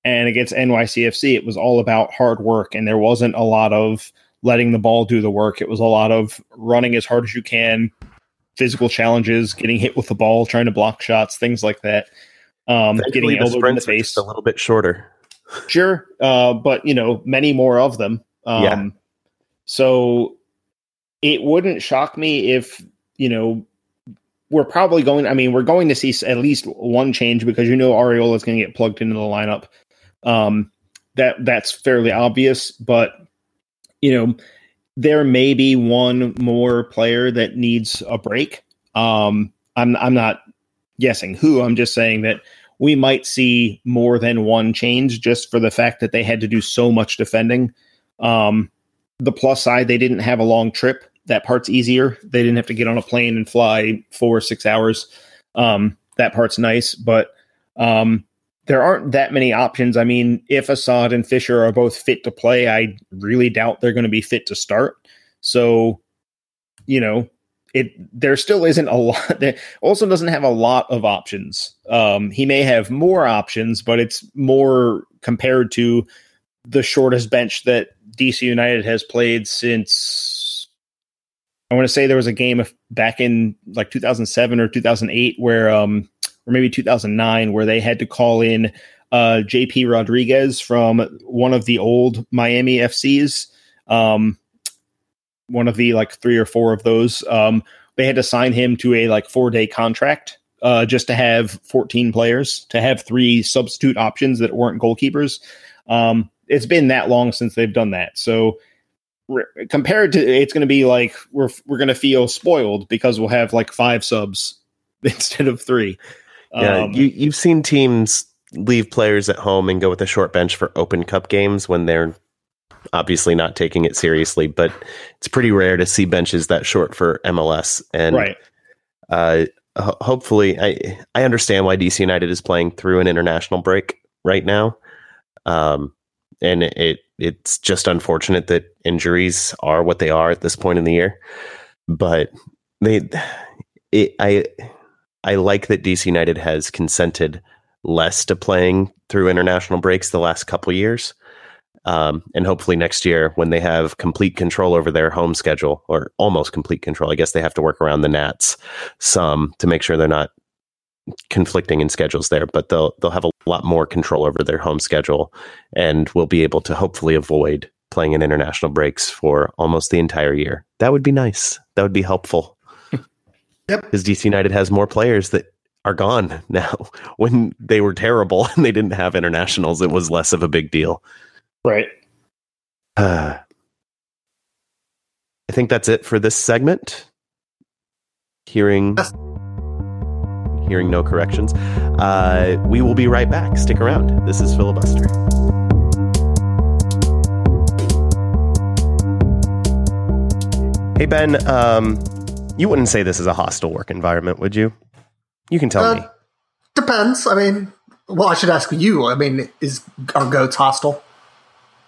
And against NYCFC, it was all about hard work, and there wasn't a lot of letting the ball do the work. It was a lot of running as hard as you can, physical challenges, getting hit with the ball, trying to block shots, things like that. Um, getting elbowed in the face. A little bit shorter. Sure, uh, but you know, many more of them. Um, yeah. So it wouldn't shock me if you know we're probably going. I mean, we're going to see at least one change because you know Arriola is going to get plugged into the lineup. Um, that that's fairly obvious, but you know, there may be one more player that needs a break. Um, I'm I'm not guessing who. I'm just saying that we might see more than one change just for the fact that they had to do so much defending. Um, the plus side, they didn't have a long trip. That part's easier. They didn't have to get on a plane and fly four or six hours. Um, that part's nice, but um, there aren't that many options. I mean, if Asad and Fisher are both fit to play, I really doubt they're going to be fit to start. So, you know, it there still isn't a lot. *laughs* There also doesn't have a lot of options. Um, he may have more options, but it's more compared to the shortest bench that DC United has played since. I want to say there was a game of, back in like 2007 or 2008 where um, or maybe 2009, where they had to call in uh, JP Rodriguez from one of the old Miami FCs. Um, one of the like three or four of those. Um, they had to sign him to a like four day contract uh, just to have 14 players, to have three substitute options that weren't goalkeepers. Um, it's been that long since they've done that. So re- compared to, it's going to be like we're we're going to feel spoiled because we'll have like five subs *laughs* instead of three. Yeah, um, you you've seen teams leave players at home and go with a short bench for Open Cup games when they're obviously not taking it seriously, but it's pretty rare to see benches that short for MLS. And right. uh, ho- hopefully, I I understand why DC United is playing through an international break right now, um, and it it's just unfortunate that injuries are what they are at this point in the year. But they, it, I I like that DC United has consented less to playing through international breaks the last couple years. Um, and hopefully next year, when they have complete control over their home schedule, or almost complete control, I guess they have to work around the Nats some to make sure they're not conflicting in schedules there, but they'll they'll have a lot more control over their home schedule, and will be able to hopefully avoid playing in international breaks for almost the entire year. That would be nice. That would be helpful. *laughs* Yep. Because DC United has more players that are gone *laughs* now. When they were terrible *laughs* and they didn't have internationals, it was less of a big deal. Right. Uh, I think that's it for this segment. Hearing Yes. hearing no corrections. Uh, we will be right back. Stick around. This is filibuster. Hey Ben, um, you wouldn't say this is a hostile work environment, would you? You can tell Uh, me. Depends. I mean, well, I should ask you. I mean, is are goats hostile?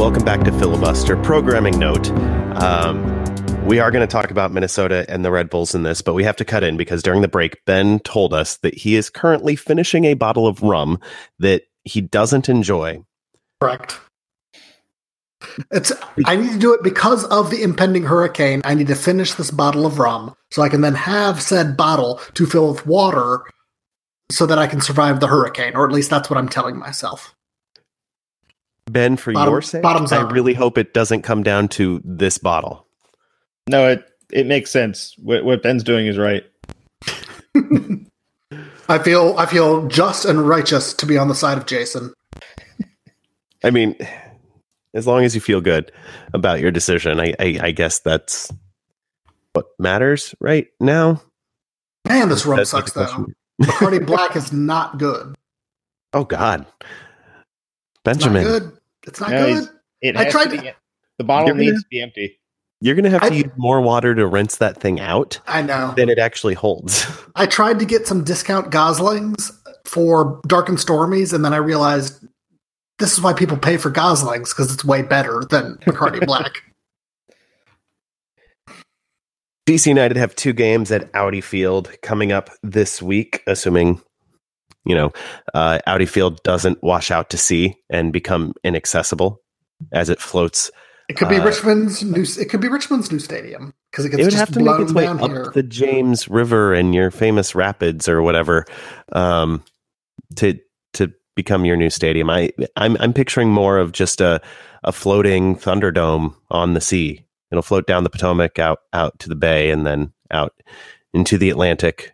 Welcome back to Filibuster. Programming note. Um, we are going to talk about Minnesota and the Red Bulls in this, but we have to cut in because during the break, Ben told us that he is currently finishing a bottle of rum that he doesn't enjoy. Correct. It's. I need to do it because of the impending hurricane. I need to finish this bottle of rum so I can then have said bottle to fill with water, so that I can survive the hurricane, or at least that's what I'm telling myself. Ben, for Bottom- your sake, bottoms I up. really hope it doesn't come down to this bottle. No, it it makes sense. What, what Ben's doing is right. *laughs* I feel. I feel just and righteous to be on the side of Jason. *laughs* I mean, as long as you feel good about your decision, I, I, I guess that's what matters right now. Man, this rum That's sucks though. question. Bacardi *laughs* Black is not good. Oh God, It's Benjamin, not good. It's not No, good. he's- It I tried to to- be, the bottle You're gonna- needs to be empty. you're gonna have to I- use more water to rinse that thing out I know. than it actually holds. *laughs* I tried to get some discount Goslings for Dark and Stormies, and then I realized this is why people pay for Goslings because it's way better than *laughs* Bacardi Black. DC United have two games at Audi Field coming up this week, assuming you know uh, Audi Field doesn't wash out to sea and become inaccessible as it floats. It could be Uh, Richmond's new. It could be Richmond's new stadium because it gets It would just have to make its way up here. the James River and your famous rapids or whatever um, to to become your new stadium. I I'm I'm picturing more of just a a floating Thunderdome on the sea. It'll float down the Potomac out out to the bay and then out into the Atlantic.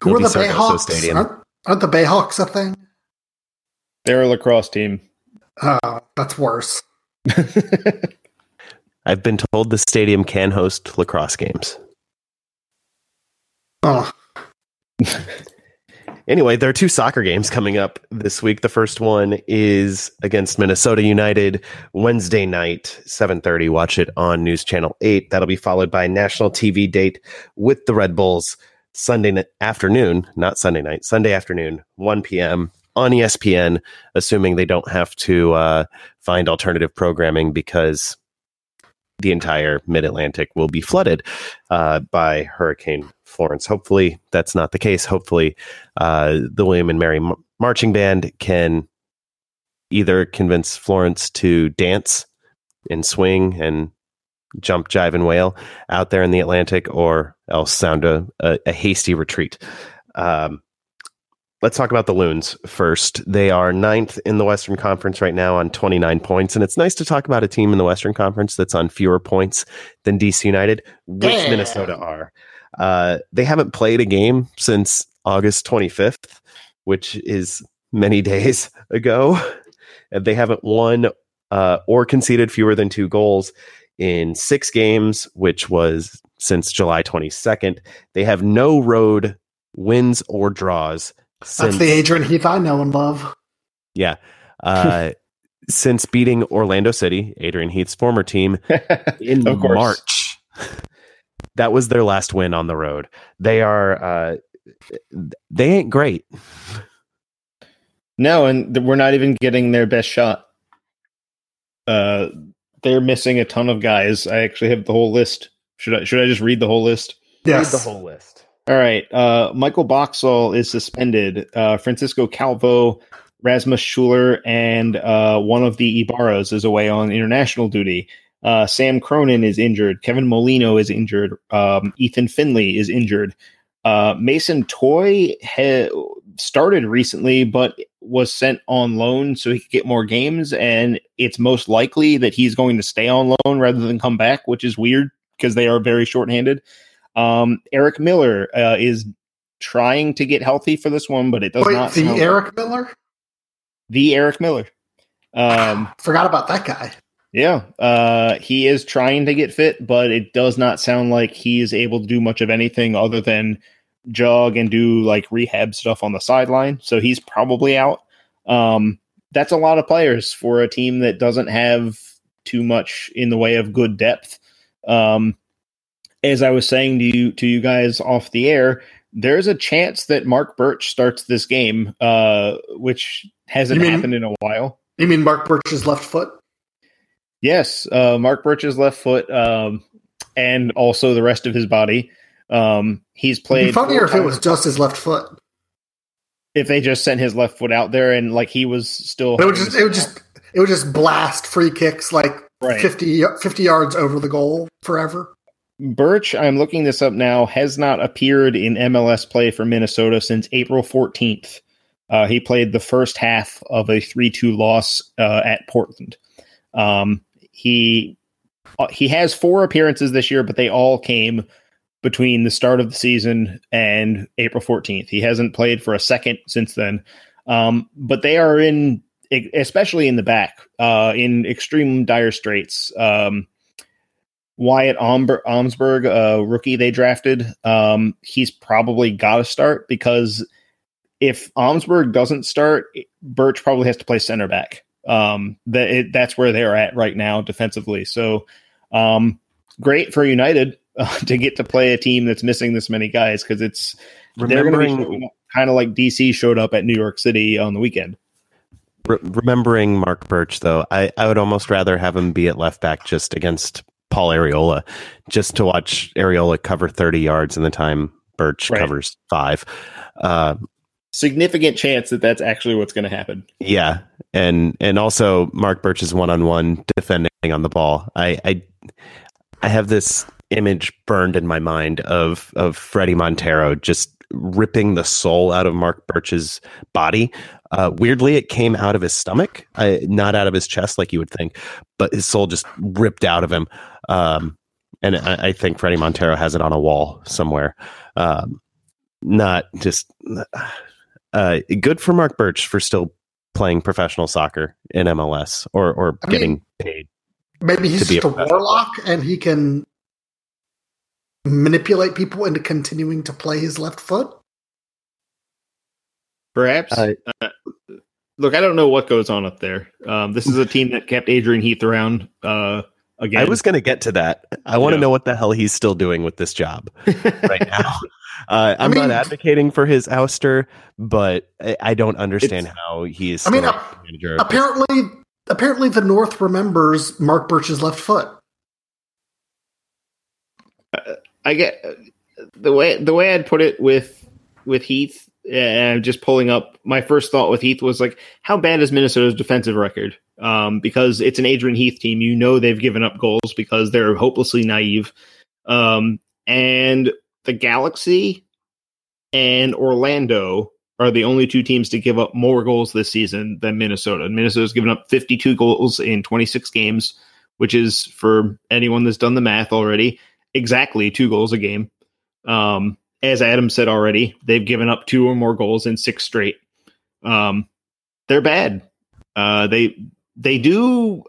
Who are the Bayhawks? Aren't, aren't the Bayhawks a thing? They're a lacrosse team. Oh, that's worse. *laughs* I've been told the stadium can host lacrosse games. Oh, *laughs* Anyway, there are two soccer games coming up this week. The first one is against Minnesota United Wednesday night, 7:30. Watch it on News Channel 8. That'll be followed by a national TV date with the Red Bulls Sunday afternoon, not Sunday night, Sunday afternoon, 1 p.m. on ESPN, assuming they don't have to uh, find alternative programming because the entire Mid Atlantic will be flooded uh, by Hurricane Florence. Hopefully, that's not the case. Hopefully, uh, the William and Mary M- Marching Band can either convince Florence to dance and swing and jump, jive, and whale out there in the Atlantic, or else sound a, a, a hasty retreat. Um, let's talk about the Loons first. They are ninth in the Western Conference right now on 29 points. And it's nice to talk about a team in the Western Conference that's on fewer points than DC United, which Yeah. Minnesota are. Uh, they haven't played a game since August 25th, which is many *laughs* days ago. And they haven't won uh, or conceded fewer than two goals in six games, which was since July 22nd. They have no road wins or draws That's the Adrian Heath I know and love. yeah. Uh, *laughs* since beating Orlando City, Adrian Heath's former team, *laughs* in March. *laughs* That was their last win on the road. They are uh, they ain't great. No, and we're not even getting their best shot. Uh, they're missing a ton of guys. I actually have the whole list. Should I should I just read the whole list? Yes. Read the whole list. All right. Uh, Michael Boxall is suspended. Uh, Francisco Calvo, Rasmus Schüller, and uh, one of the Ibarras is away on international duty. Uh, Sam Cronin is injured. Kevin Molino is injured. Um, Ethan Finlay is injured. Uh, Mason Toye ha- started recently, but was sent on loan so he could get more games. And it's most likely that he's going to stay on loan rather than come back, which is weird because they are very shorthanded. Um, Eric Miller uh, is trying to get healthy for this one, but it does Wait, not. the sound- Eric Miller? the Eric Miller. Um, *sighs* Forgot about that guy. yeah, uh, he is trying to get fit, but it does not sound like he is able to do much of anything other than jog and do like rehab stuff on the sideline. So he's probably out. Um, that's a lot of players for a team that doesn't have too much in the way of good depth. Um, as I was saying to you to you guys off the air, there's a chance that Marc Burch starts this game, uh, which hasn't mean- happened in a while. You mean Marc Burch's left foot? Yes, uh, Marc Burch's left foot, um, and also the rest of his body. Um, he's played. funnier if it was just his left foot. if they just sent his left foot out there and like he was still. It would just it would just it would just blast free kicks like Right. 50, 50 yards over the goal forever. Burch, I'm looking this up now, has not appeared in MLS play for Minnesota since April 14th. Uh, he played the first half of a 3 2 loss uh, at Portland. Um, he uh, he has four appearances this year, but they all came between the start of the season and April 14th. He hasn't played for a second since then. Um, but they are in, especially in the back, uh, in extreme dire straits. Um, Wyatt Omber- Omsberg, a rookie they drafted, um, he's probably got to start because if Omsberg doesn't start, Burch probably has to play center back. Um, that it, that's where they're at right now defensively. So, um, great for United uh, *laughs* to get to play a team that's missing this many guys because it's they're going to be Remembering kind of like DC showed up at New York City on the weekend. re- remembering Marc Burch though, I, I would almost rather have him be at left back just against Paul Arriola, just to watch Arriola cover 30 yards in the time Burch Right. covers five. Uh, Significant chance that that's actually what's going to happen. Yeah, and and also Marc Burch's one on one defending on the ball. I, I I have this image burned in my mind of of Fredy Montero just ripping the soul out of Marc Burch's body. Uh, weirdly, it came out of his stomach, uh, not out of his chest like you would think, but his soul just ripped out of him. Um, and I, I think Fredy Montero has it on a wall somewhere. Um, not just uh, good for Marc Burch for still playing professional soccer in MLS or or I mean- getting paid. Maybe he's just a a warlock and he can manipulate people into continuing to play his left foot. Perhaps. Uh, Uh, look, I don't know what goes on up there. Um, this is a team that kept Adrian Heath around uh, again. I was going to get to that. I want to Yeah. know what the hell he's still doing with this job *laughs* right now. Uh, I'm I mean- not advocating for his ouster, but I, I don't understand how he is. I mean, still ap- manager of this Apparently, apparently, the North remembers Marc Burch's left foot. I get the way the way I'd put it with with Heath. And just pulling up, my first thought with Heath was like, how bad is Minnesota's defensive record? Um, because it's an Adrian Heath team. You know they've given up goals because they're hopelessly naive. Um, and the Galaxy and Orlando are the only two teams to give up more goals this season than Minnesota. Minnesota's given up 52 goals in 26 games, which is for anyone that's done the math already, exactly two goals a game. Um, as Adam said already, they've given up two or more goals in six straight. Um, they're bad. Uh, they they do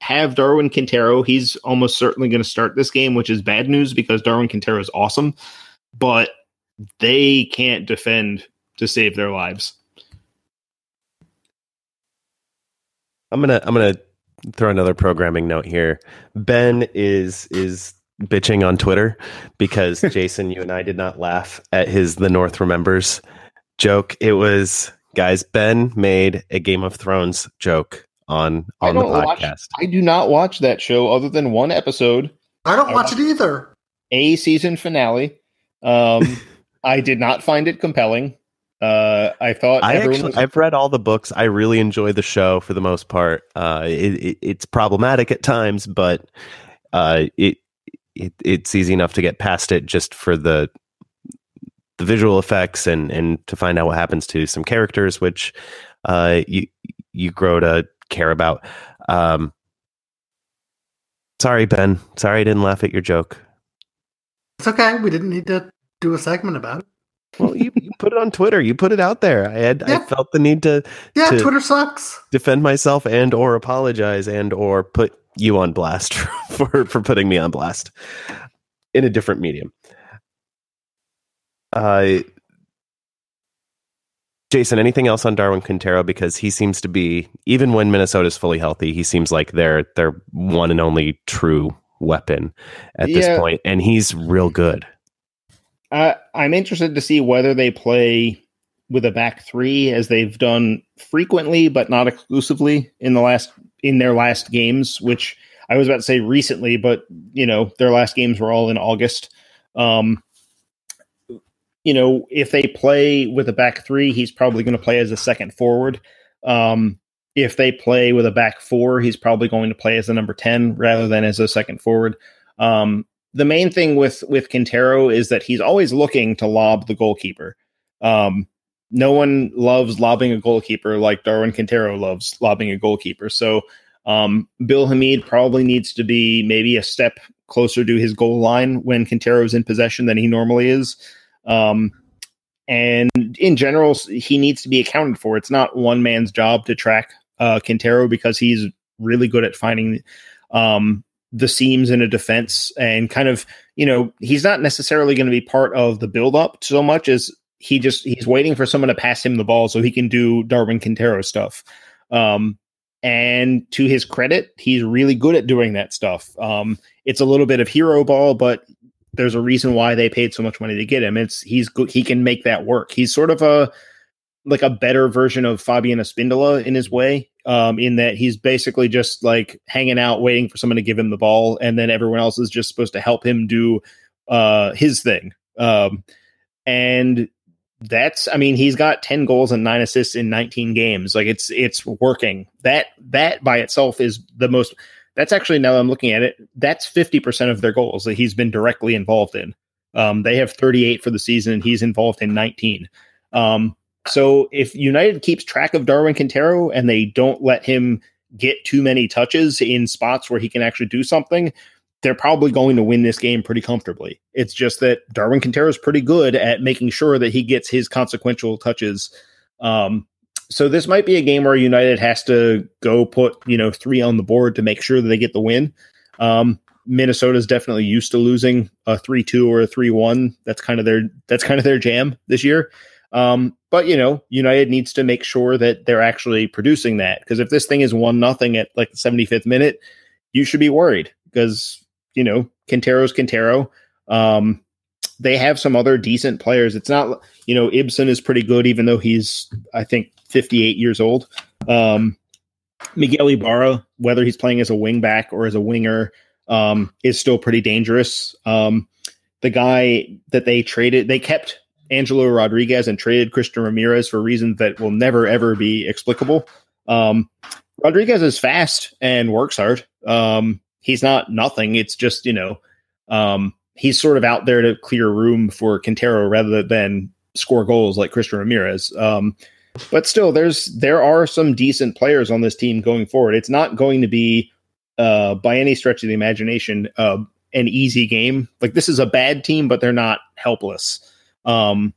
have Darwin Quintero. He's almost certainly going to start this game, which is bad news because Darwin Quintero is awesome, but they can't defend to save their lives. I'm gonna I'm gonna throw another programming note here. Ben is is bitching on Twitter because *laughs* Jason, you and I did not laugh at his "The North Remembers" joke. It was guys. Ben made a Game of Thrones joke on on the podcast. Watch, I do not watch that show other than one episode. I don't I watch it either. A season finale. Um, *laughs* I did not find it compelling. Uh, I thought I actually, was- I've read all the books. I really enjoy the show for the most part. Uh, it, it, it's problematic at times, but uh, it, it it's easy enough to get past it just for the the visual effects and and to find out what happens to some characters, which uh, you you grow to care about. Um, sorry, Ben. Sorry, I didn't laugh at your joke. It's okay. We didn't need to do a segment about it. well, you, you put it on Twitter. You put it out there. I had yeah. I felt the need to yeah. To Twitter sucks. Defend myself and or apologize and or put you on blast *laughs* for for putting me on blast in a different medium. Uh, Jason, anything else on Darwin Quintero? Because he seems to be, even when Minnesota's fully healthy, he seems like they're their one and only true weapon at yeah. this point, and he's real good. Uh, I'm interested to see whether they play with a back three as they've done frequently, but not exclusively in the last in their last games. Which I was about to say recently, but you know their last games were all in August. Um, you know, if they play with a back three, he's probably going to play as a second forward. Um, if they play with a back four, he's probably going to play as a number 10 rather than as a second forward. Um, the main thing with with Quintero is that he's always looking to lob the goalkeeper. Um, no one loves lobbing a goalkeeper like Darwin Quintero loves lobbing a goalkeeper. So um, Bill Hamid probably needs to be maybe a step closer to his goal line when Quintero is in possession than he normally is. Um, and in general, he needs to be accounted for. It's not one man's job to track uh, Quintero because he's really good at finding um, the seams in a defense and kind of, you know, he's not necessarily going to be part of the build up so much as he just he's waiting for someone to pass him the ball so he can do Darwin Quintero stuff. Um, and to his credit, he's really good at doing that stuff. Um, it's a little bit of hero ball, but there's a reason why they paid so much money to get him. It's he's good. He can make that work. He's sort of a like a better version of Fabian Espindola in his way um, in that he's basically just like hanging out, waiting for someone to give him the ball, and then everyone else is just supposed to help him do uh, his thing. Um, and that's, I mean, he's got ten goals and nine assists in nineteen games. Like it's it's working. That that by itself is the most. That's actually now I'm looking at it. That's fifty percent of their goals that he's been directly involved in. Um, they have 38 for the season, and he's involved in 19. Um, so if United keeps track of Darwin Quintero and they don't let him get too many touches in spots where he can actually do something, they're probably going to win this game pretty comfortably. It's just that Darwin Quintero is pretty good at making sure that he gets his consequential touches. Um, so this might be a game where United has to go put you know three on the board to make sure that they get the win. Um, Minnesota's definitely used to losing a three two or a three one. That's kind of their that's kind of their jam this year. Um, but you know, United needs to make sure that they're actually producing that because if this thing is one nothing at like the 75th minute, you should be worried because you know Quintero's Quintero. Um, they have some other decent players. It's not you know Ibson is pretty good even though he's I think 58 years old. Um, Miguel Ibarra, whether he's playing as a wing back or as a winger, um, is still pretty dangerous. Um, the guy that they traded, they kept Angelo Rodriguez and traded Christian Ramirez for reasons that will never ever be explicable. Um, Rodriguez is fast and works hard. Um, he's not nothing. It's just you know um, he's sort of out there to clear room for Quintero rather than score goals like Christian Ramirez. Um, but still, there's there are some decent players on this team going forward. It's not going to be uh, by any stretch of the imagination uh, an easy game. Like this is a bad team, but they're not helpless. Um,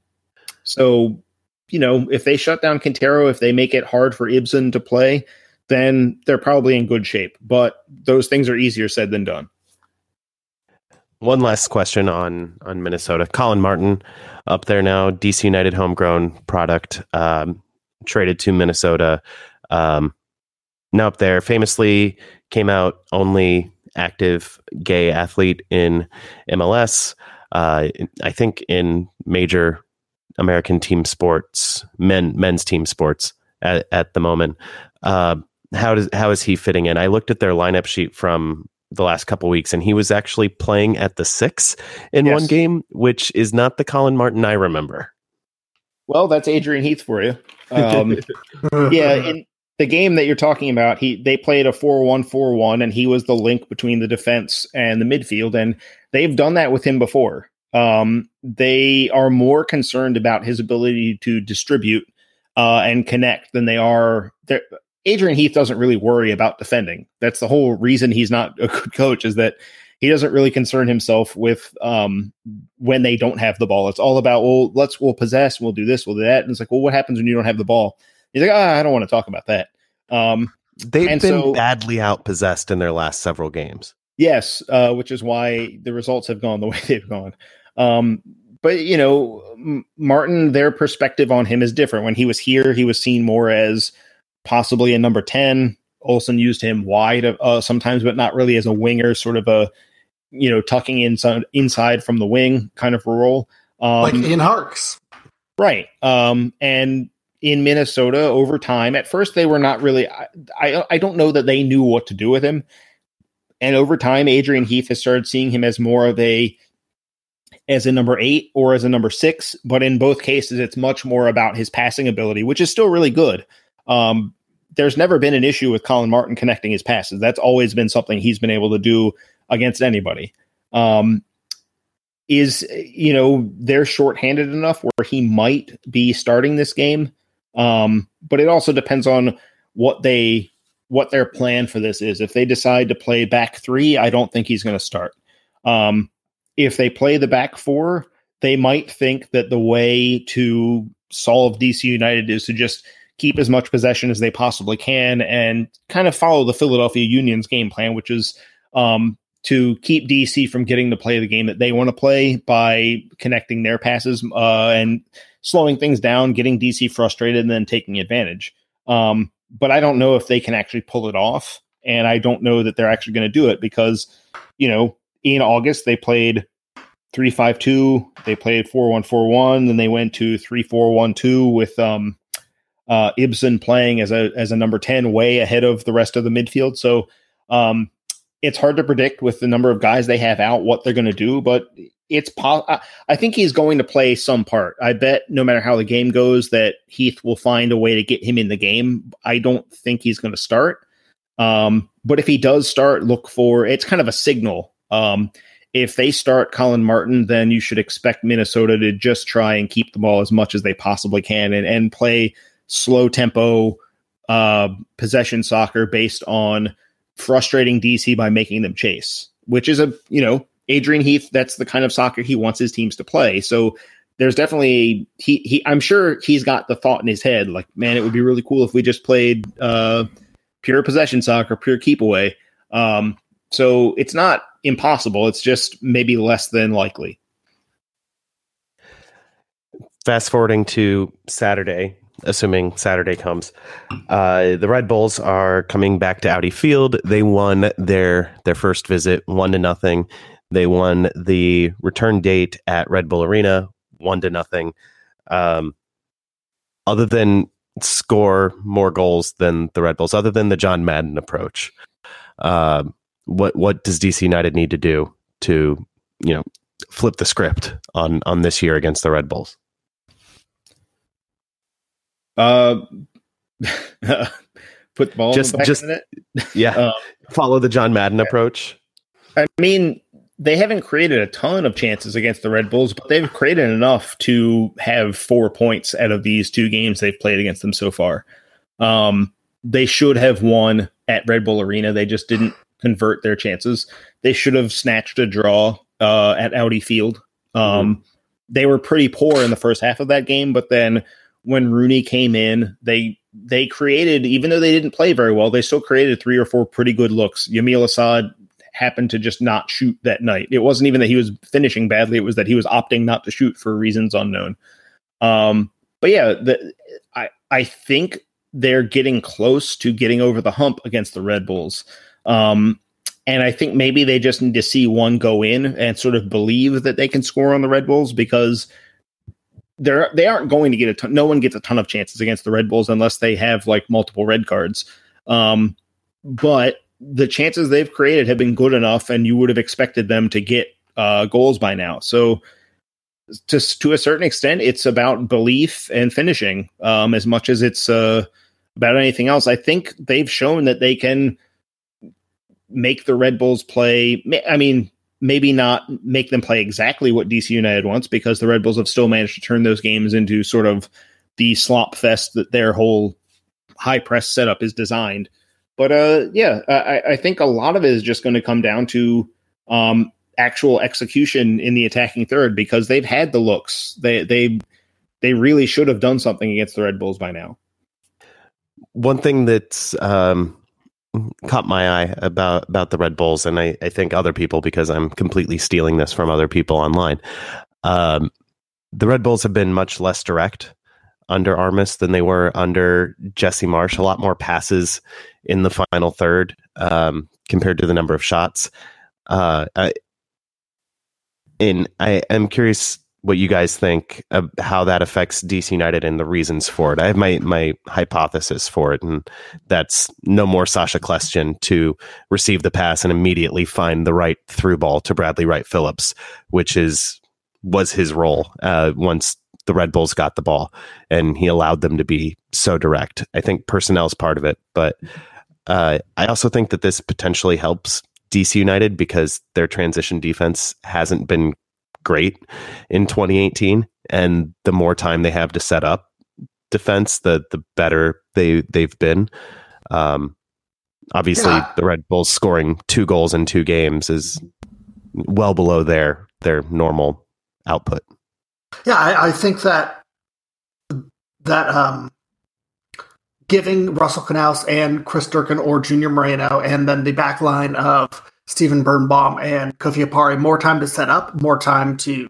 so you know, if they shut down Quintero, if they make it hard for Ibson to play, then they're probably in good shape. But those things are easier said than done. One last question on on Minnesota. Colin Martin up there now, DC United homegrown product, um, traded to Minnesota. Um, now up there, famously came out only active gay athlete in MLS. Uh, I think in major American team sports, men men's team sports at, at the moment. Uh, how does how is he fitting in? I looked at their lineup sheet from the last couple weeks, and he was actually playing at the six in yes. one game, which is not the Colin Martin I remember. Well, that's Adrian Heath for you. Um, *laughs* yeah, in the game that you're talking about, he they played a four-one-four-one, and he was the link between the defense and the midfield, and they've done that with him before. Um, they are more concerned about his ability to distribute uh, and connect than they are. Adrian Heath doesn't really worry about defending. That's the whole reason he's not a good coach is that he doesn't really concern himself with um, when they don't have the ball. It's all about well, let's we'll possess, we'll do this, we'll do that, and it's like, well, what happens when you don't have the ball? He's like, ah, I don't want to talk about that. Um, They've been so, badly outpossessed in their last several games. Yes, uh, which is why the results have gone the *laughs* way they've gone. Um, but you know, Martin, their perspective on him is different. When he was here, he was seen more as possibly a number ten. Olsen used him wide uh, sometimes, but not really as a winger, sort of a you know tucking inside inside from the wing kind of role, um, like in Harkes, right? Um, and in Minnesota, over time, at first they were not really. I, I I don't know that they knew what to do with him, and over time, Adrian Heath has started seeing him as more of a as a number eight or as a number six, but in both cases, it's much more about his passing ability, which is still really good. Um, there's never been an issue with Colin Martin connecting his passes. That's always been something he's been able to do against anybody. Um, is you know they're shorthanded enough where he might be starting this game, um, but it also depends on what they what their plan for this is. If they decide to play back three, I don't think he's going to start. Um, if they play the back four, they might think that the way to solve DC United is to just keep as much possession as they possibly can and kind of follow the Philadelphia Union's game plan, which is um, to keep DC from getting to play the game that they want to play by connecting their passes uh, and slowing things down, getting DC frustrated, and then taking advantage. Um, but I don't know if they can actually pull it off. And I don't know that they're actually going to do it because, you know, in August they played three five two. They played four one four one. Then they went to three four one two with um, uh, Ibson playing as a as a number ten, way ahead of the rest of the midfield. So um, it's hard to predict with the number of guys they have out what they're going to do, but it's po- I think he's going to play some part. I bet no matter how the game goes, that Heath will find a way to get him in the game. I don't think he's going to start. Um, but if he does start, look for it's kind of a signal. Um, if they start Colin Martin, then you should expect Minnesota to just try and keep the ball as much as they possibly can and, and play slow tempo uh, possession soccer based on frustrating DC by making them chase, which is a, you know, Adrian Heath, that's the kind of soccer he wants his teams to play. So there's definitely he he I'm sure he's got the thought in his head like, man, it would be really cool if we just played uh pure possession soccer, pure keep away. Um so it's not impossible. It's just maybe less than likely. Fast forwarding to Saturday, assuming Saturday comes, uh, the Red Bulls are coming back to Audi Field. They won their their first visit, one to nothing. They won the return date at Red Bull Arena, one to nothing. Um, other than score more goals than the Red Bulls, other than the John Madden approach, uh, what what does DC United need to do to you know flip the script on on this year against the Red Bulls? Uh, *laughs* put the ball just just yeah. Um, follow the John Madden yeah. approach. I mean, they haven't created a ton of chances against the Red Bulls, but they've created enough to have four points out of these two games they've played against them so far. Um, they should have won at Red Bull Arena. They just didn't convert their chances. They should have snatched a draw uh, at Audi Field. Um, mm-hmm. They were pretty poor in the first half of that game, but then when Rooney came in, they they created, even though they didn't play very well, they still created three or four pretty good looks. Yamil Asad happened to just not shoot that night. It wasn't even that he was finishing badly; it was that he was opting not to shoot for reasons unknown. Um, but yeah, the, I I think they're getting close to getting over the hump against the Red Bulls. Um, and I think maybe they just need to see one go in and sort of believe that they can score on the Red Bulls because they're they aren't going to get a ton. No one gets a ton of chances against the Red Bulls unless they have like multiple red cards. Um, but the chances they've created have been good enough, and you would have expected them to get uh, goals by now. So, to to a certain extent, it's about belief and finishing um, as much as it's uh, about anything else. I think they've shown that they can make the Red Bulls play. I mean, maybe not make them play exactly what DC United wants because the Red Bulls have still managed to turn those games into sort of the slop fest that their whole high press setup is designed. But uh, yeah, I, I think a lot of it is just going to come down to um, actual execution in the attacking third because they've had the looks. They they they really should have done something against the Red Bulls by now. One thing that's um, caught my eye about about the Red Bulls, and I, I think other people because I'm completely stealing this from other people online. Um, the Red Bulls have been much less direct under Armas than they were under Jesse Marsch. A lot more passes in the final third um, compared to the number of shots. Uh, I, and I am curious what you guys think of how that affects DC United and the reasons for it. I have my my hypothesis for it, and that's no more Sacha Kljestan to receive the pass and immediately find the right through ball to Bradley Wright Phillips, which is was his role uh, once the Red Bulls got the ball, and he allowed them to be so direct. I think personnel is part of it, but uh, I also think that this potentially helps DC United because their transition defense hasn't been great in 2018 and the more time they have to set up defense the the better they they've been um obviously yeah. the red bulls scoring two goals in two games is well below their their normal output yeah i, I think that that um giving russell Canouse and chris durkin or junior moreno and then the back line of Steven Birnbaum and Kofi Opare more time to set up, more time to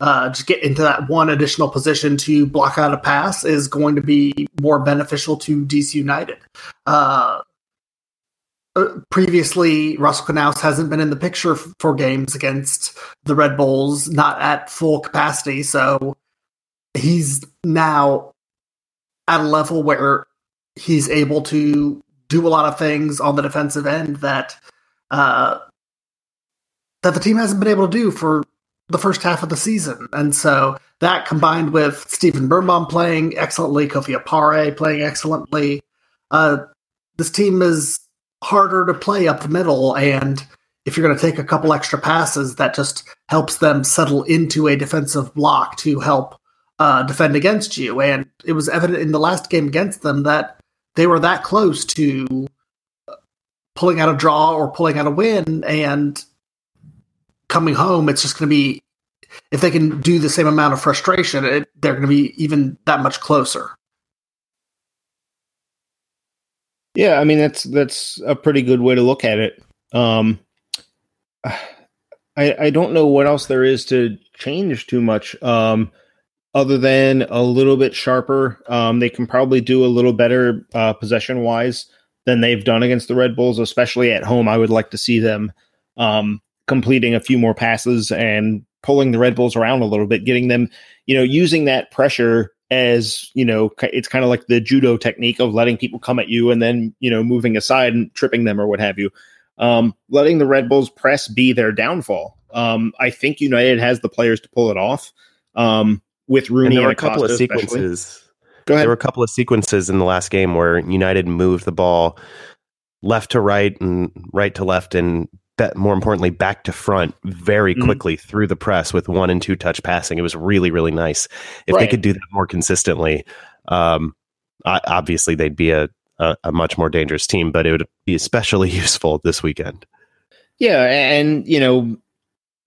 uh, just get into that one additional position to block out a pass is going to be more beneficial to DC United. Uh, uh, previously, Russell Canouse hasn't been in the picture for games against the Red Bulls, not at full capacity. So he's now at a level where he's able to do a lot of things on the defensive end that uh, that the team hasn't been able to do for the first half of the season. And so that combined with Stephen Birnbaum playing excellently, Kofi Opare playing excellently, uh, this team is harder to play up the middle. And if you're going to take a couple extra passes, that just helps them settle into a defensive block to help uh, defend against you. And it was evident in the last game against them that they were that close to pulling out a draw or pulling out a win and coming home, it's just going to be if they can do the same amount of frustration, it, they're going to be even that much closer. Yeah, I mean that's that's a pretty good way to look at it. Um, I I don't know what else there is to change too much. Um, other than a little bit sharper, um, they can probably do a little better uh, possession wise than they've done against the Red Bulls, especially at home. I would like to see them um, completing a few more passes and pulling the Red Bulls around a little bit, getting them, you know, using that pressure as, you know, it's kind of like the judo technique of letting people come at you and then, you know, moving aside and tripping them or what have you. Um, letting the Red Bulls press be their downfall. Um, I think United has the players to pull it off. Um, with Rooney and there were a couple of sequences. Especially. Go ahead. There were a couple of sequences in the last game where United moved the ball left to right and right to left, and that more importantly back to front very Mhm. quickly through the press with one and two touch passing. It was really really nice. If they could do that more consistently, um, I, obviously they'd be a, a a much more dangerous team. But it would be especially *laughs* useful this weekend. Yeah, and you know,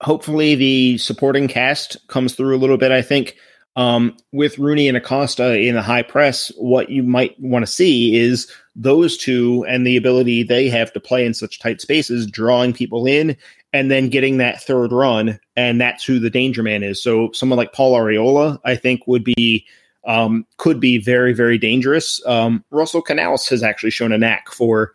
hopefully the supporting cast comes through a little bit. I think um, with Rooney and Acosta in the high press, what you might want to see is those two and the ability they have to play in such tight spaces, drawing people in, and then getting that third run, and that's who the danger man is. So someone like Paul Arriola, I think, would be. Um, could be very, very dangerous. Um, Russell Canouse has actually shown a knack for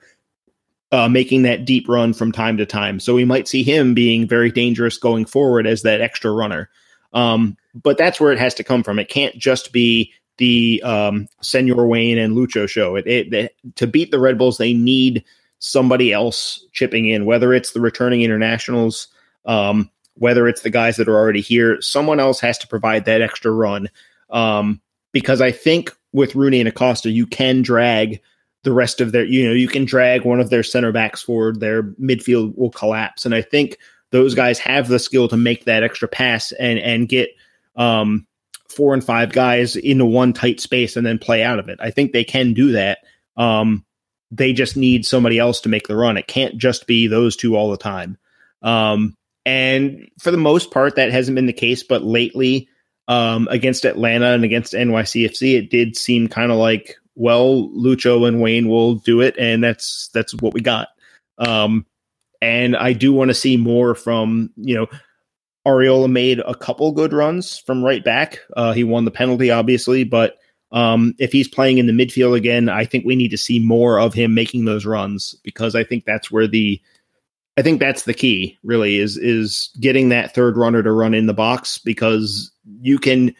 uh, making that deep run from time to time. So we might see him being very dangerous going forward as that extra runner. Um, but that's where it has to come from. It can't just be the um, Senor Wayne and Lucho show. It, it, it- to beat the Red Bulls, they need somebody else chipping in, whether it's the returning internationals, um, whether it's the guys that are already here. Someone else has to provide that extra run. Um, because I think with Rooney and Acosta, you can drag the rest of their, you know, you can drag one of their center backs forward, their midfield will collapse. And I think those guys have the skill to make that extra pass and and get um, four and five guys into one tight space and then play out of it. I think they can do that. Um, they just need somebody else to make the run. It can't just be those two all the time. Um, and for the most part, that hasn't been the case. But lately, um, against Atlanta and against NYCFC, it did seem kind of like, well, Lucho and Wayne will do it, and that's that's what we got. Um, and I do want to see more from you know. Arriola made a couple good runs from right back. Uh, he won the penalty, obviously, but um, if he's playing in the midfield again, I think we need to see more of him making those runs because I think that's where the I think that's the key really is is getting that third runner to run in the box because you can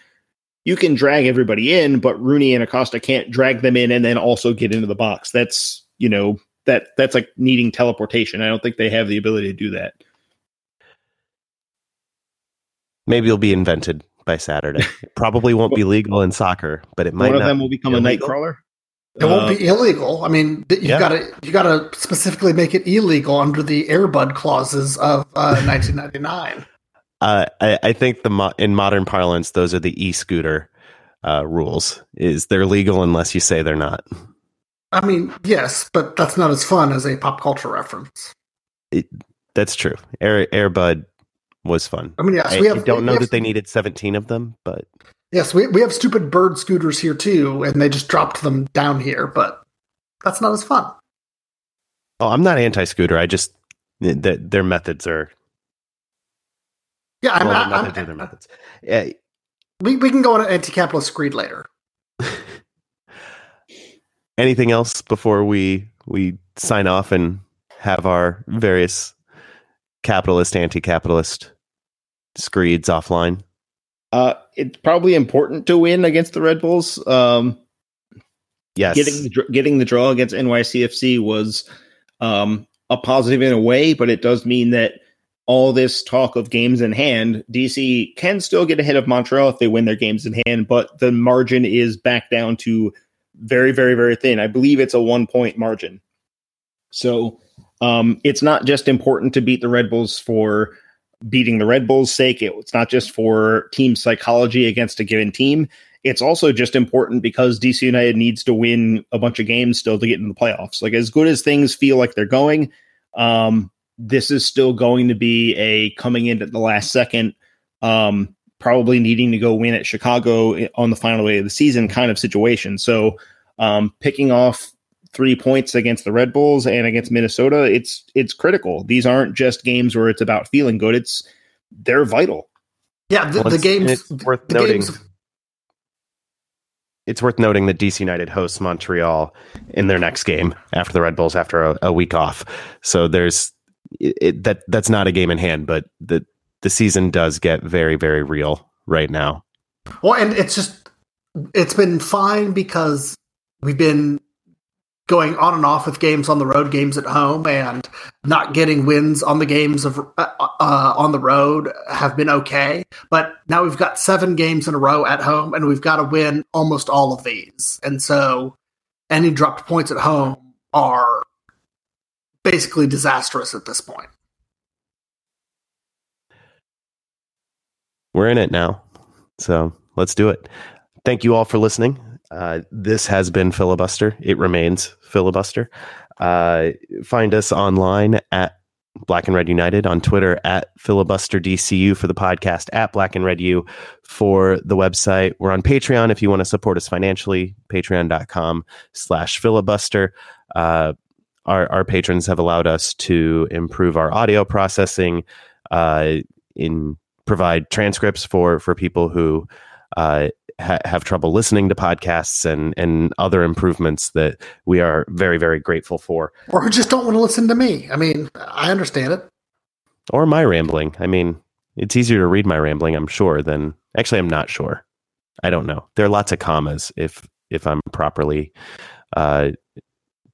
you can drag everybody in, but Rooney and Acosta can't drag them in and then also get into the box. That's you know that that's like needing teleportation. I don't think they have the ability to do that. Maybe it'll be invented by Saturday. It *laughs* probably won't be legal in soccer, but it might One of them will become a illegal. nightcrawler. It won't Uh, be illegal. I mean, th- you yeah. gotta you gotta specifically make it illegal under the Airbud clauses of uh, *laughs* 1999. Uh, I, I think the mo- in modern parlance, those are the e-scooter uh, rules. Is they're legal unless you say they're not. I mean, yes, but that's not as fun as a pop culture reference. That's true. Air Airbud was fun. I mean, yes, I, we have. I don't know have- that they needed 17 of them, but Yes, we we have stupid bird scooters here too, and they just dropped them down here, but that's not as fun. oh, I'm not anti-scooter. I just th- their methods are Yeah, I'm, well, I'm, their methods are their methods. Uh, we we can go on an anti-capitalist screed later. *laughs* anything else before we we sign off and have our various capitalist anti-capitalist screeds offline Uh, it's probably important to win against the Red Bulls. Um, yes getting the, getting the draw against NYCFC was um, a positive in a way, but it does mean that all this talk of games in hand, DC can still get ahead of Montreal if they win their games in hand, but the margin is back down to very, very, very thin. I believe it's a one point margin. So um, it's not just important to beat the Red Bulls for beating the Red Bulls' sake. It- It's not just for team psychology against a given team it's also just important because DC United needs to win a bunch of games still to get into the playoffs. Like as good as things feel like they're going, um, this is still going to be a coming in at the last second, um, probably needing to go win at Chicago on the final day of the season kind of situation. So um, picking off three points against the Red Bulls and against Minnesota, it's it's critical. These aren't just games where it's about feeling good. It's they're vital. Yeah, the, Well, the games. it's worth the noting games. it's worth noting that DC United hosts Montreal in their next game after the Red Bulls after a, a week off. So there's it, it, that that's not a game in hand, but the the season does get very very real right now. Well, and it's just it's been fine because we've been going on and off with games on the road, games at home, and not getting wins on the games of uh, uh, on the road have been okay. But now we've got seven games in a row at home, and we've got to win almost all of these. And so, any dropped points at home are basically disastrous at this point. We're in it now, so let's do it. Thank you all for listening. Uh, this has been Filibuster. It remains Filibuster. Uh, find us online at Black and Red United on Twitter at filibuster DCU for the podcast at Black and Red U for the website. We're on Patreon if you want to support us financially, patreon.com slash filibuster. Uh, our, our patrons have allowed us to improve our audio processing, uh, in provide transcripts for for people who uh, ha- have trouble listening to podcasts and and other improvements that we are very very grateful for. Or who just don't want to listen to me. I mean, I understand it. Or my rambling. I mean, it's easier to read my rambling, I'm sure, than actually I'm not sure. I don't know. There are lots of commas if if I'm properly uh,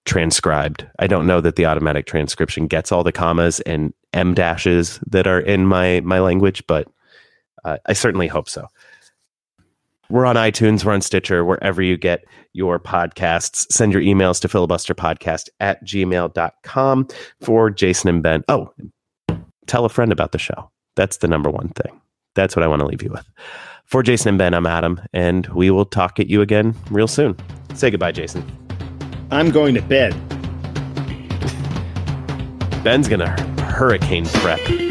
transcribed. I don't know that the automatic transcription gets all the commas and m dashes that are in my my language, but uh, I certainly hope so. We're on iTunes, we're on Stitcher, wherever you get your podcasts. Send your emails to filibusterpodcast at gmail.com for Jason and Ben. Oh, tell a friend about the show. That's the number one thing. That's what I want to leave you with. For Jason and Ben, I'm Adam, and we will talk at you again real soon. Say goodbye, Jason. I'm going to bed. Ben's going to hurricane prep.